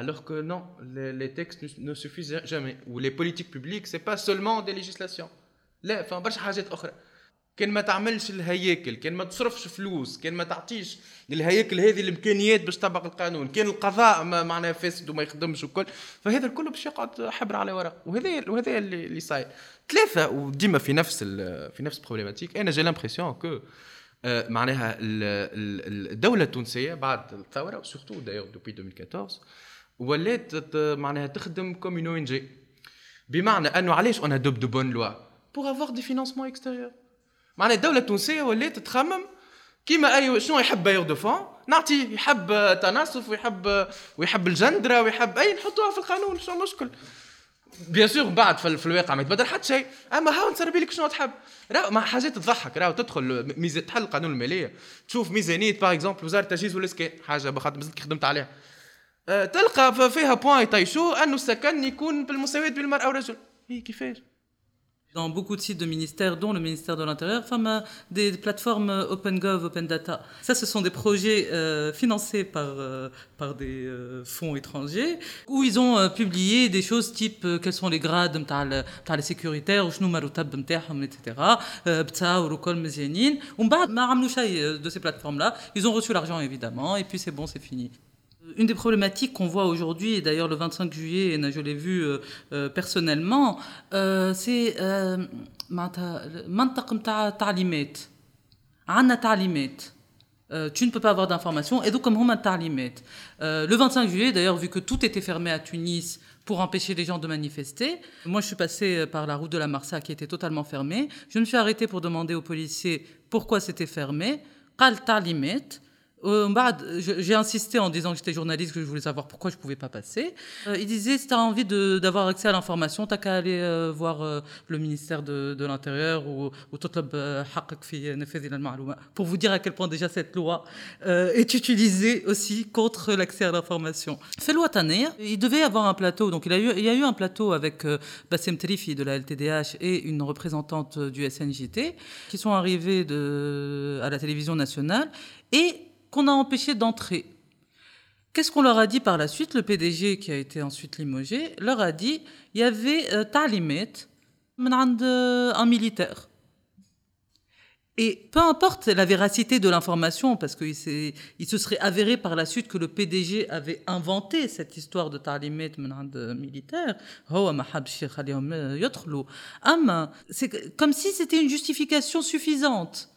Alors que non, les, textes ne, suffisent jamais. Ou les politiques publiques, c'est pas seulement des législations. لا فما برشا حاجات أخرى كان ما تعملش الهياكل كان ما تصرفش فلوس كان ما تعطيش للهياكل هذه الإمكانيات باش تطبق القانون كان القضاء ما معناها فاسد وما يخدمش وكل فهذا الكل باش يقعد حبر على ورق وهذا وهذا اللي, صاير ثلاثة وديما في نفس في نفس بروبليماتيك أنا جي لامبرسيون كو معناها الدولة التونسية بعد الثورة سورتو دايوغ دوبي 2014 ولات معناها تخدم كوم اون ان جي بمعنى أنه علاش اون ادوب دو بون لوا؟ بور افوار دي فينانسمون اكستيريور معناها الدولة التونسية ولات تخمم كيما أي شنو يحب بايور دو فون. نعطيه يحب تناصف ويحب ويحب الجندرة ويحب أي نحطوها في القانون شنو المشكل بيان سور بعد في الواقع ما يتبدل حتى شيء. أما هاو نسربي لك شنو تحب؟ راهو ما حاجات تضحك. راهو تدخل ميزة تحل القانون المالية. تشوف ميزانية باغ اكزومبل وزارة التجهيز والإسكان. حاجة مازلت خدمت عليها. تلقى فيها بوان يطيشوه انه السكن يكون بالمساواه بين المراه والرجل هي كيفاش dans beaucoup de sites de ministères, dont le ministère de l'Intérieur, enfin, des plateformes OpenGov, Open Data. Ça, ce sont des projets euh, financés par, euh, par des euh, fonds étrangers, où ils ont euh, publié des choses type euh, quels sont les grades les sécuritaires, etc. de ces plateformes-là. Ils ont reçu l'argent, évidemment, et puis c'est bon, c'est fini. une des problématiques qu'on voit aujourd'hui, et d'ailleurs le 25 juillet, je l'ai vu euh, euh personnellement, euh, c'est euh, euh, tu ne peux pas avoir d'informations, et donc comme on euh, Le 25 juillet, d'ailleurs, vu que tout était fermé à Tunis, pour empêcher les gens de manifester. Moi, je suis passée par la route de la Marsa qui était totalement fermée. Je me suis arrêtée pour demander aux policiers pourquoi c'était fermé. Qal talimet euh, j'ai insisté en disant que j'étais journaliste, que je voulais savoir pourquoi je ne pouvais pas passer. Euh, il disait si tu as envie d'avoir accès à l'information, tu qu'à aller euh, voir le ministère de, l'Intérieur ou, ou pour vous dire à quel point déjà cette loi est utilisée aussi contre l'accès à l'information. il devait avoir un plateau, donc il, y a eu un plateau avec Bassem Trifi de la LTDH et une représentante du SNJT qui sont arrivés à la télévision nationale et qu'on a empêché d'entrer. Qu'est-ce qu'on leur a dit par la suite? Le PDG, qui a été ensuite limogé, leur a dit il y avait euh, talimet euh, un militaire. Et peu importe la véracité de l'information, parce qu'il il se serait avéré par la suite que le PDG avait inventé cette histoire de talimet euh, militaire, c'est comme si c'était une justification suffisante.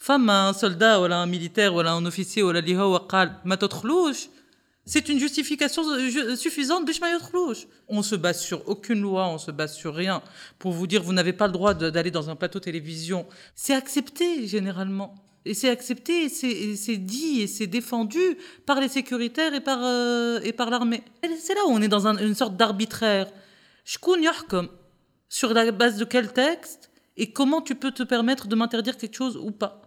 فما un soldat ou un militaire ou un officier ولا اللي هو قال ما تدخلوش c'est une justification suffisante باش ما يدخلوش on se base sur aucune loi on se base sur rien pour vous dire vous n'avez pas le droit d'aller dans un plateau télévision c'est accepté généralement et c'est accepté et c'est dit et c'est défendu par les sécuritaires et par euh, et par l'armée c'est là où on est dans un, une sorte d'arbitraire شكون يحكم sur la base de quel texte et comment tu peux te permettre de m'interdire quelque chose ou pas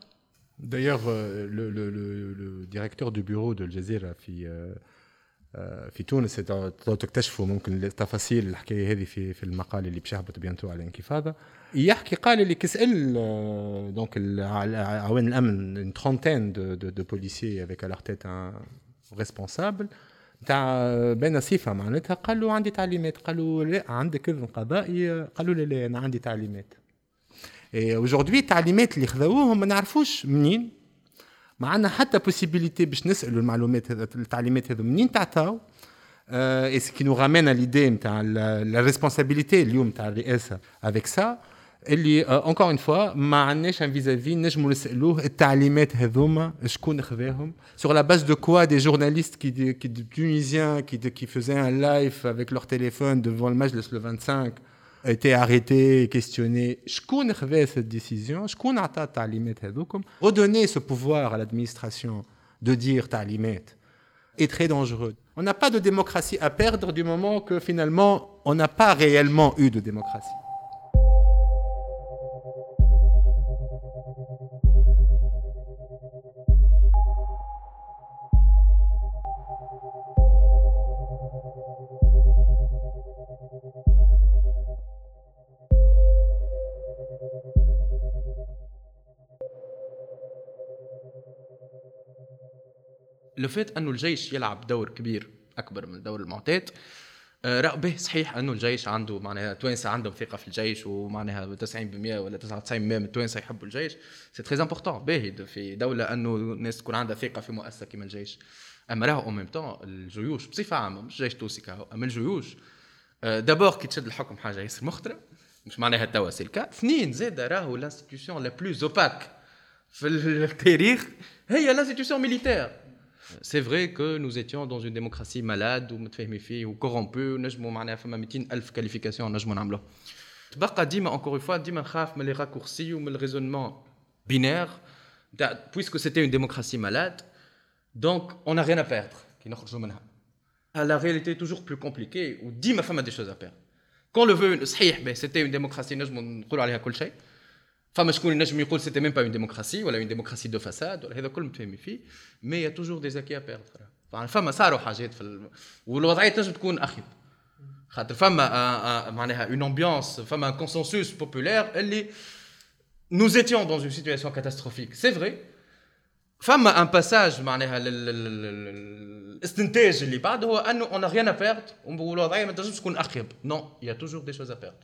D'ailleurs, euh, le, le, le, directeur du bureau de euh, آه، في تونس تكتشفوا ممكن تفاصيل الحكاية هذه في في المقال اللي باش يهبط بيانتو على الانكفاضه يحكي قال اللي كسال دونك عوان الامن une trentaine de, de, de policiers avec à leur تاع بين صفه معناتها قال له عندي تعليمات قالوا لا عندك اذن قضائي قالوا له لا أنا عندي تعليمات اجوردي التعليمات اللي خذوهم ما نعرفوش منين ما عندنا حتى بوسيبيليتي باش نسالوا المعلومات هذا التعليمات هذو منين تعطاو اي سكي نو رامين ليدي نتاع لا ريسبونسابيلتي اليوم تاع الرئاسه افيك سا اللي اونكور اون فوا ما عندناش ان فيزافي نجموا نسالوه التعليمات هذوما شكون خذاهم سور لا باز دو كوا دي جورناليست كي كي تونيزيان كي كي فيزان ان لايف افيك لور تيليفون ديفون المجلس لو 25 été arrêté, questionné. Shkoun avait cette décision, hadokum. Redonner ce pouvoir à l'administration de dire ta'limet est très dangereux. On n'a pas de démocratie à perdre du moment que finalement on n'a pas réellement eu de démocratie. لو فات أنه الجيش يلعب دور كبير أكبر من الدور المعتاد. آه، رأى به صحيح أنه الجيش عنده معناها التوانسه عندهم ثقة في الجيش ومعناها 90% ولا 99% من التوانسة يحبوا الجيش. سي تري امبورتون باهي في دولة أنه الناس تكون عندها ثقة في مؤسسة كما الجيش. أما راهو أو ميم طون الجيوش بصفة عامة مش جيش توسي أما الجيوش دابور آه، كي تشد الحكم حاجة ياسر مخطره مش معناها توا سي الكا اثنين زاد راهو لانستيتيوسيون لا بلوز اوباك في التاريخ هي لانستيتيوسيون ميليتير C'est vrai que nous étions dans une démocratie malade ou متفاهمين ou corrompue نجموا معناها فما 200 ألف qualifications نجموا نعملوها تبقى ديما encore une fois ديما نخاف من les raccourcis ou من le raisonnement binaire puisque c'était une démocratie malade donc on n'a rien à perdre qui نخرجوا منها la réalité est toujours plus compliquée ou ديما فما des choses à perdre quand le veut صحيح c'était une démocratie نجموا نقولوا عليها كل شيء فما شكون ينجم يقول سيتي ميم با اون ديموكراسي ولا اون ديموكراسي دو فساد ولا هذا كل متفاهمين فيه مي يا توجور دي زاكي بيردر فما صاروا حاجات في ال... والوضعيه تنجم تكون اخيب خاطر فما معناها اون امبيونس فما كونسنسوس بوبولير اللي nous étions dans une situation catastrophique c'est vrai فما ان باساج معناها الاستنتاج اللي بعد هو انه اون ريان ا بيرد والوضعيه ما تنجمش تكون اخيب نو يا توجور دي شوز ا بيرد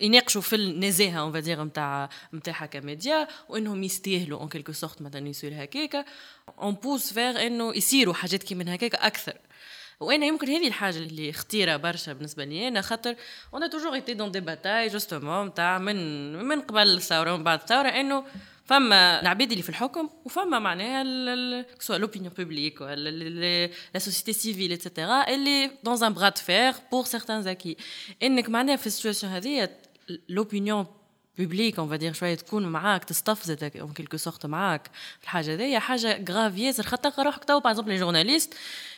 يناقشوا في النزاهة اون فادير نتاع نتاعها كميديا وإنهم يستاهلوا اون كيلكو سورت مثلا يصير هكاكا. اون بوس فيغ إنه يصيروا حاجات كي من هكاكا أكثر. وأنا يمكن هذه الحاجة اللي خطيرة برشا بالنسبة لي أنا خاطر أنا توجور ايتي دون دي باتاي جوستومون نتاع من من قبل الثورة ومن بعد الثورة إنه فما العباد اللي في الحكم وفما معناها سواء لوبينيون بوبليك ولا لا سوسيتي سيفيل اتسيتيرا اللي دون ان براد فير بور سيغتان زاكي إنك معناها في السيتواسيون هذه لوبينيون بوبليك اون فادير شوية تكون معاك تستفزتك اون كيلكو سورت معاك. الحاجة هذيا حاجة غراف ياسر خاطر روحك. تو باغ لي جورناليست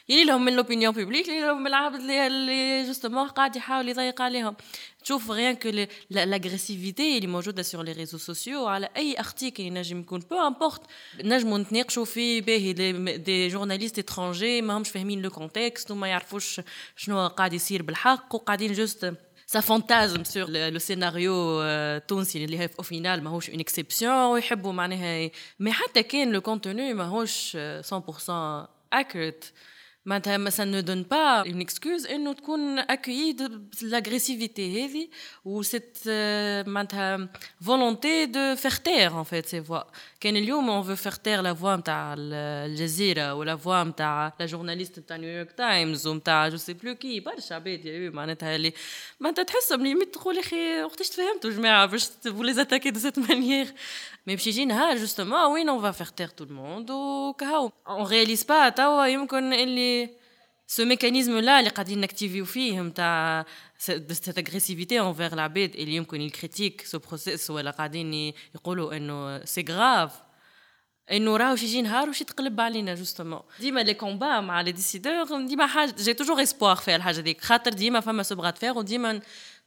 يلي لهم من لوبينيون بوبليك يلي لهم من العبد اللي جوستومون قاعد يحاول يضيق عليهم. تشوف غيان كو لاغريسيفيتي اللي موجودة سور لي ريزو سوسيو على أي ارتيكل ينجم يكون. بو امبورت نجمو نتناقشوا فيه باهي دي جورناليست اترونجي ماهمش فاهمين لو كونتكست وما يعرفوش شنو قاعد يصير بالحق وقاعدين جوست ça fantasme sur le, le scénario التونسي اللي هي au final ماهوش une exception ويحبوا معناها مي حتى كان لو كونتوني ماهوش 100% accurate معناتها ça ne donne pas une excuse انه تكون accueilli de l'agressivité هذه و cette معناتها volonté de faire taire en fait ces voix كان اليوم on veut faire taire la voix نتاع الجزيرة ولا voix نتاع لا جورناليست نتاع نيويورك تايمز ونتاع جو سي بلو كي برشا عباد يا معناتها اللي معناتها تحسهم اللي تقول يا اخي وقتاش تفهمتوا جماعة باش vous les attaquer de cette [laughs] manière Mais باش يجي نهار justement oui on va faire taire tout le monde وكهو on réalise pas توا يمكن اللي ce mécanisme-là, اللي قاعدين نكتيفيو فيه نتاع cette agressivité envers العباد اللي يمكن الكريتيك سو بروسيس ولا قاعدين يقولوا انه سي غراف انه راهو يجي نهار وش يتقلب علينا جوستومون ديما لي كومبا مع لي ديسيدور ديما حاجة جي توجور اسبوار في الحاجة ديك خاطر ديما فما سو بغات فير وديما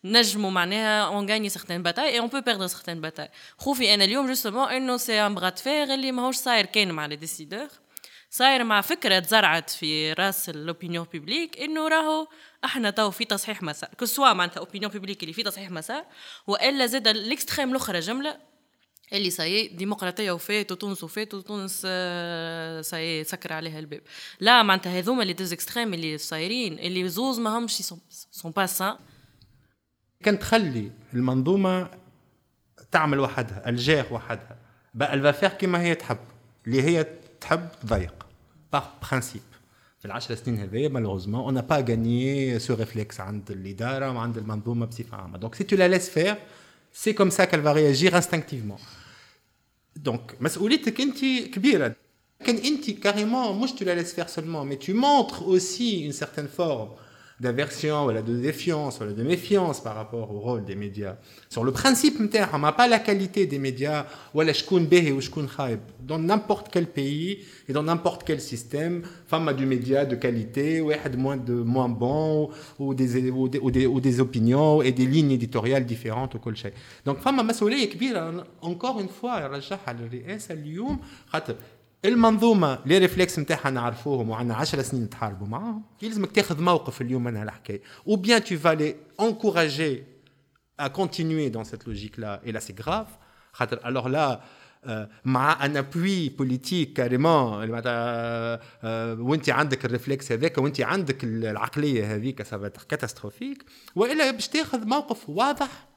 نجموا معناها اون غاني سيغتان باتاي اي اون بو بيردر سيغتان باتاي خوفي أنا اليوم جوستومون إنه سي ان بغات فير اللي ماهوش صاير كان مع لي ديسيدور صاير مع فكرة تزرعت في راس الاوبينيون بيبليك إنه راهو إحنا تو في تصحيح مسار كسوا معناتها اوبينيون بيبليك اللي في تصحيح مسار وإلا زاد الاكستريم الأخرى جملة اللي ساي ديمقراطية وفات وتونس وفات وتونس ساي سكر عليها الباب. لا معناتها هذوما اللي ديز اكستريم اللي صايرين اللي زوز ما همش سون با سان كان تخلي المنظومة تعمل وحدها الجير وحدها. بقى الفا فير كيما هي تحب اللي هي تحب تضيق باغ برانسيب في العشر سنين هذيا مالوروزمون اون با غانيي سو ريفليكس عند الاداره وعند المنظومه بصفه عامه دونك سي تو لا ليس فير سي كوم سا كال فا رياجير انستانكتيفمون دونك مسؤوليتك انت كبيره كان انت كاريمون مش تو لا ليس فير سولمون مي تو مونتر اوسي اون سيرتين فورم d'aversion, voilà, de défiance, voilà, de méfiance par rapport au rôle des médias. Sur le principe, on n'a pas la qualité des médias, voilà, ou Dans n'importe quel pays et dans n'importe quel système, femme a du média de qualité, ou de moins, de moins bon, ou, des, ou, des, ou, des, opinions et des lignes éditoriales différentes au colchet. Donc, femme a encore une fois, المنظومة لي ريفلكس نتاعها نعرفوهم وعندنا 10 سنين نتحاربوا معاهم. يلزمك تاخذ موقف اليوم من هالحكايه bien tu vas les encourager à continuer dans cette logique là et là c'est grave. خاطر alors là مع ان أبوي بوليتيك كاريمون وانت عندك الريفلكس هذاك وانت عندك العقلية هذيك سافا كاتاستروفيك وإلا باش تاخذ موقف واضح.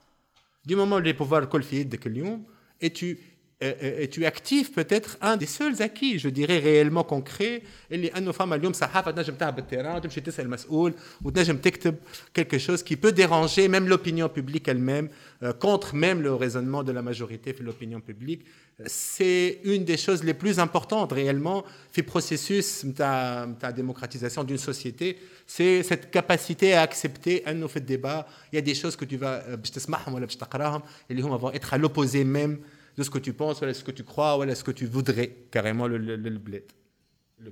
دي مومون لي بوفوار الكل في يدك اليوم et tu et tu actives peut-être un des seuls acquis, je dirais réellement concrets, اللي انه فما اليوم صحافه تنجم تعب بالتيران وتمشي تسال المسؤول وتنجم تكتب quelque chose qui peut déranger même l'opinion publique elle-même euh, contre même le raisonnement de la majorité في l'opinion publique. C'est une des choses les plus importantes réellement في processus نتاع نتاع démocratisation d'une société, c'est cette capacité à accepter انه في الديبا il y a des choses que tu vas باش تسمعهم ولا باش تقراهم اللي هما vont être à l'opposé même de ce que tu penses, voilà ce que tu crois, voilà ce que tu voudrais carrément le, le, le bled. As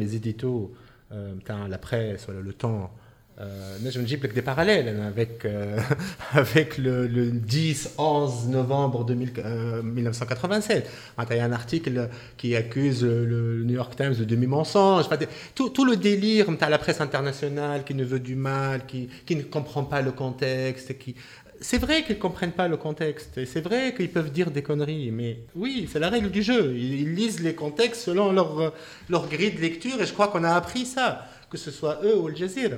les éditos, euh, la presse, le temps, euh, je me des parallèles avec, [laughs] avec le, le, 10, 11 novembre 2000, euh, 1987. Il y a un article qui accuse le New York Times de demi-mensonge. Tout, tout, le délire, tu la presse internationale qui ne veut du mal, qui, qui ne comprend pas le contexte, qui, c'est vrai qu'ils ne comprennent pas le contexte, et c'est vrai qu'ils peuvent dire des conneries, mais oui, c'est la règle du jeu. Ils, ils, lisent les contextes selon leur, leur grille de lecture, et je crois qu'on a appris ça, que ce soit eux ou le Jazeera.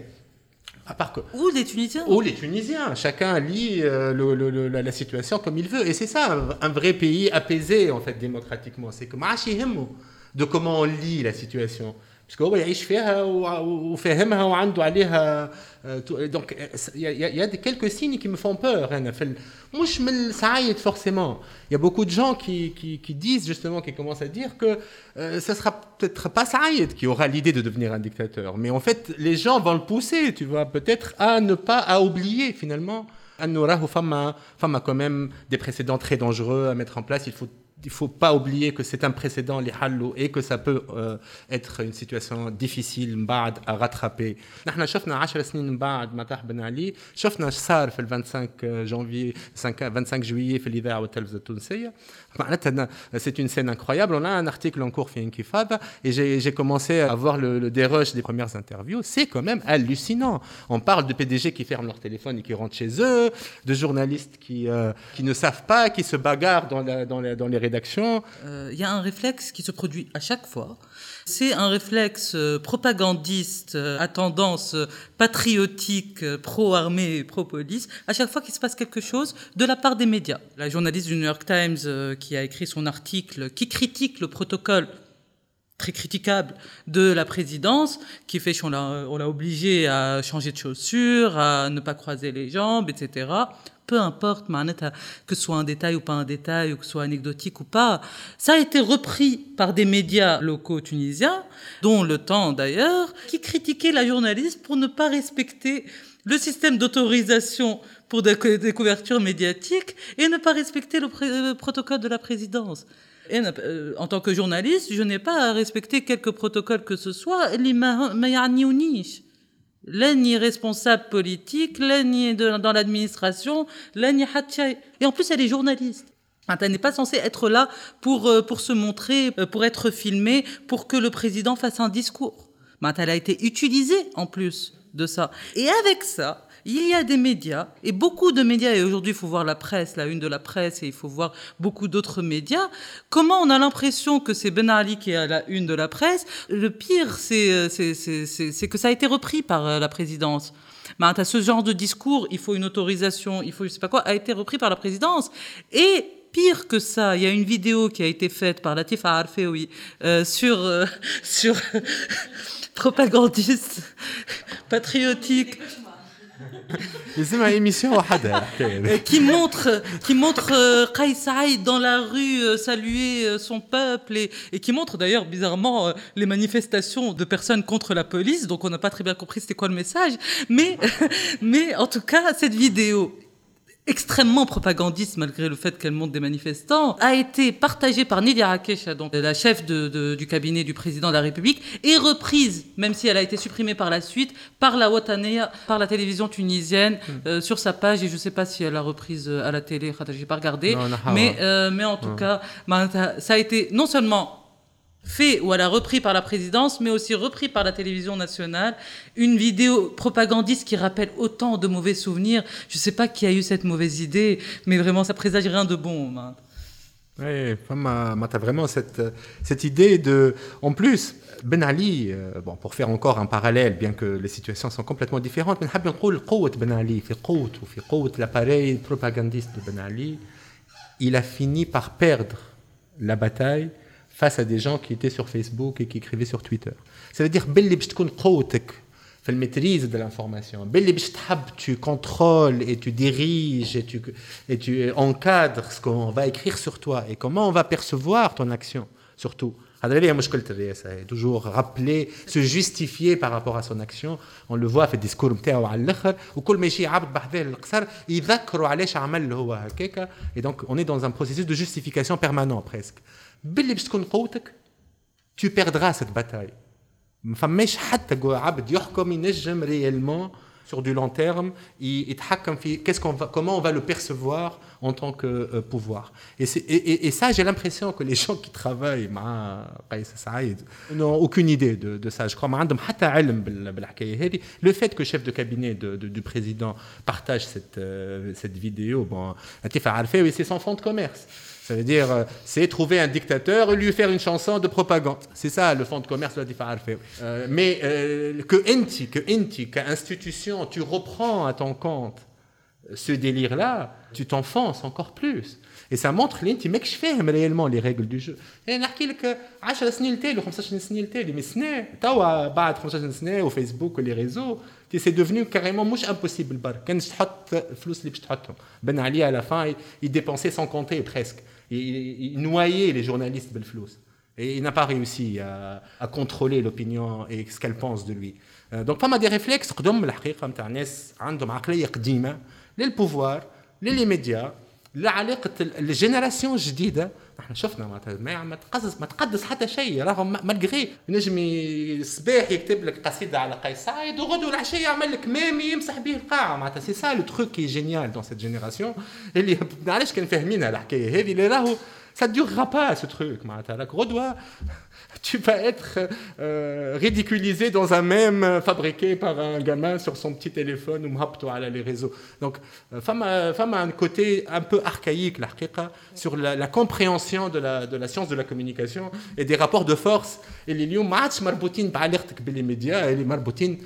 À part que, ou les Tunisiens. Ou les Tunisiens. Chacun lit euh, le, le, le, la, la, situation comme il veut. Et c'est ça, un, un, vrai pays apaisé, en fait, démocratiquement. C'est que de comment on lit la situation. باسكو هو يعيش فيها وفاهمها وعنده عليها دونك يا دي كيلكو سيني كي me font peur انا في مش من السعايد forcément il y a beaucoup de gens qui, qui, qui disent justement qui commencent à dire que euh, ça sera peut-être pas Saïd qui aura l'idée de devenir un dictateur mais en fait les gens vont le pousser tu vois peut-être à ne pas à oublier finalement أنه راهو فما فما quand même des précédents très dangereux à mettre en place il faut il ne faut pas oublier que c'est un précédent, les hallo, et que ça peut euh, être une situation difficile بعد à rattraper. نحن شفنا 10 سنين بعد ما تاح بن علي شفنا ايش صار في ال 25 janvier 25 juillet في الإذاعة والتلفزة التونسية معناتها c'est une scène incroyable. On a un article en cours في Inkifada et j'ai commencé à voir le, le dérush des premières interviews. C'est quand même hallucinant. On parle de PDG qui ferment leur téléphone et qui rentrent chez eux, de journalistes qui, euh, qui ne savent pas, qui se bagarrent dans, la, dans, les, dans les il euh, y a un réflexe qui se produit à chaque fois. C'est un réflexe euh, propagandiste euh, à tendance patriotique, pro-armée, pro-police, à chaque fois qu'il se passe quelque chose de la part des médias. La journaliste du New York Times qui a écrit son article qui critique le protocole très critiquable de la présidence qui fait qu'on l'a, on l'a obligé à changer de chaussures, à ne pas croiser les jambes, etc. Peu importe, que ce soit un détail ou pas un détail, ou que ce soit anecdotique ou pas, ça a été repris par des médias locaux tunisiens, dont le temps d'ailleurs, qui critiquaient la journaliste pour ne pas respecter le système d'autorisation pour des, couvertures médiatiques et ne pas respecter le protocole de la présidence. Euh, en tant que journaliste, je n'ai pas à respecter quelques protocoles que ce soit. Là, ni responsable politique, là, ni dans l'administration, là, ni Et en plus, elle est journaliste. Elle n'est pas censée être là pour, euh, pour se montrer, euh, pour être filmée, pour que le président fasse un discours. Elle a été utilisée en plus de ça. Et avec ça, il y a des médias, et beaucoup de médias, et aujourd'hui il faut voir la presse, la une de la presse, et il faut voir beaucoup d'autres médias, comment on a l'impression que c'est Ben Ali qui est à la une de la presse? Le pire, c'est euh, que ça a été repris par euh, la présidence. Ben, as ce genre de discours, il faut une autorisation, il faut je sais pas quoi, a été repris par la présidence. Et pire que ça, il y a une vidéo qui a été faite par Latifa Arfeoui euh, sur, euh, [laughs] sur [laughs] propagandiste patriotique [laughs] [laughs] qui montre qui montre euh, dans la rue euh, saluer euh, son peuple et, et qui montre d'ailleurs bizarrement les manifestations de personnes contre la police. Donc on n'a pas très bien compris c'était quoi le message. Mais [laughs] mais en tout cas cette vidéo extrêmement propagandiste malgré le fait qu'elle monte des manifestants, a été partagée par Nidia Rakesha, donc la chef de, du cabinet du président de la République, et reprise, même si elle a été supprimée par la suite, par la Watanea, par la télévision tunisienne, hmm. euh, sur sa page, et je ne sais pas si elle a reprise euh, à la télé, je n'ai pas regardé, mais, euh, mais en tout cas, ça a été non seulement fait ou elle a repris par la présidence, mais aussi repris par la télévision nationale, une vidéo propagandiste qui rappelle autant de mauvais souvenirs. Je ne sais pas qui a eu cette mauvaise idée, mais vraiment, ça présage rien de bon. Oui, tu as vraiment cette, cette idée de... En plus, Ben Ali, euh, bon, pour faire encore un parallèle, bien que les situations sont complètement différentes, Ben Ali, l'appareil propagandiste de Ben Ali, il a fini par perdre la bataille face à des gens qui étaient sur Facebook et qui écrivaient sur Twitter. Ça veut dire باللي باش تكون قوتك في الميتريز de l'information باللي باش تحب tu contrôles et tu diriges et tu et tu encadres ce qu'on va écrire sur toi et comment on va percevoir ton action surtout هذا اللي هي مشكله الرئاسه toujours rappeler se justifier par rapport à son action on le voit في الديسكور نتاعو على الاخر وكل ما يجي عبد بحذاه للقصر يذكروا علاش عمل هو هكاك et donc on est dans un processus de justification permanent presque باللي باش تكون قوتك tu perdras cette bataille ما فماش حتى عبد يحكم ينجم réellement sur du long terme يتحكم في qu'est-ce qu'on va comment on va le percevoir en tant que euh, pouvoir et, et, et, ça j'ai l'impression que les gens qui travaillent مع قيس سعيد n'ont aucune idée de, de ça je crois ما عندهم حتى علم بالحكايه هذه le fait que chef de cabinet de, de, du président partage cette euh, cette vidéo bon Latifa Arfewi c'est son fond de commerce ça veut dire, euh, c'est trouver un dictateur et lui faire une chanson de propagande. C'est ça le fonds de commerce de la euh, Mais euh, que Enti, que Enti, qu'institution, tu reprends à ton compte ce délire-là, tu t'enfonces encore plus. Et ça montre l'Inti, mec, je fais réellement les règles du jeu. Et نحكي لك 10 سنين التالي 15 سنين التالي mais سنة توا بعد 15 سنة وفيسبوك واللي ريزو c'est devenu carrément مش impossible برك كان تحط فلوس اللي باش تحطهم Ben Ali à la fin il dépensait sans compter presque il, noyait les journalistes Belflous. Et il n'a pas réussi à, contrôler l'opinion et ce qu'elle pense de lui. Euh, donc, pas des réflexes, les pouvoirs, les médias, la génération جديده إحنا شفنا معناتها ما تقصص ما تقدس حتى شيء. راهم مالغري نجم الصباح يكتب لك قصيدة على قيس سعيد وغدو العشيه يعمل لك ميمي يمسح به القاعة. معناتها سي سا لو تروك كي جينيال دون سيت جينيراسيون اللي علاش كان فاهمينها الحكاية هذه؟ اللي راهو ça ne durera pas ce truc. [laughs] tu vas être euh, ridiculisé dans un même fabriqué par un gamin sur son petit téléphone ou à les réseaux. Donc, euh, femme a, un côté un peu archaïque, sur la, compréhension de la, science de la communication et des rapports de force. Et les lions, les médias, et les marboutine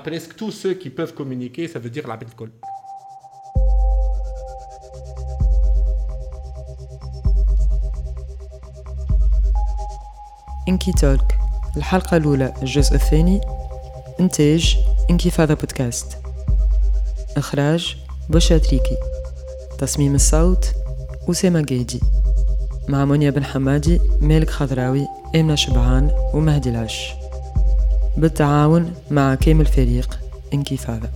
presque tous ceux qui peuvent communiquer, ça veut dire la bitcoin. إنكي تولك الحلقة الأولى الجزء الثاني إنتاج انكفاضة بودكاست إخراج بشا تريكي. تصميم الصوت أسامة قيدي. مع منيا بن حمادي مالك خضراوي إمنة شبعان ومهدي العش بالتعاون مع كامل فريق انكفاضة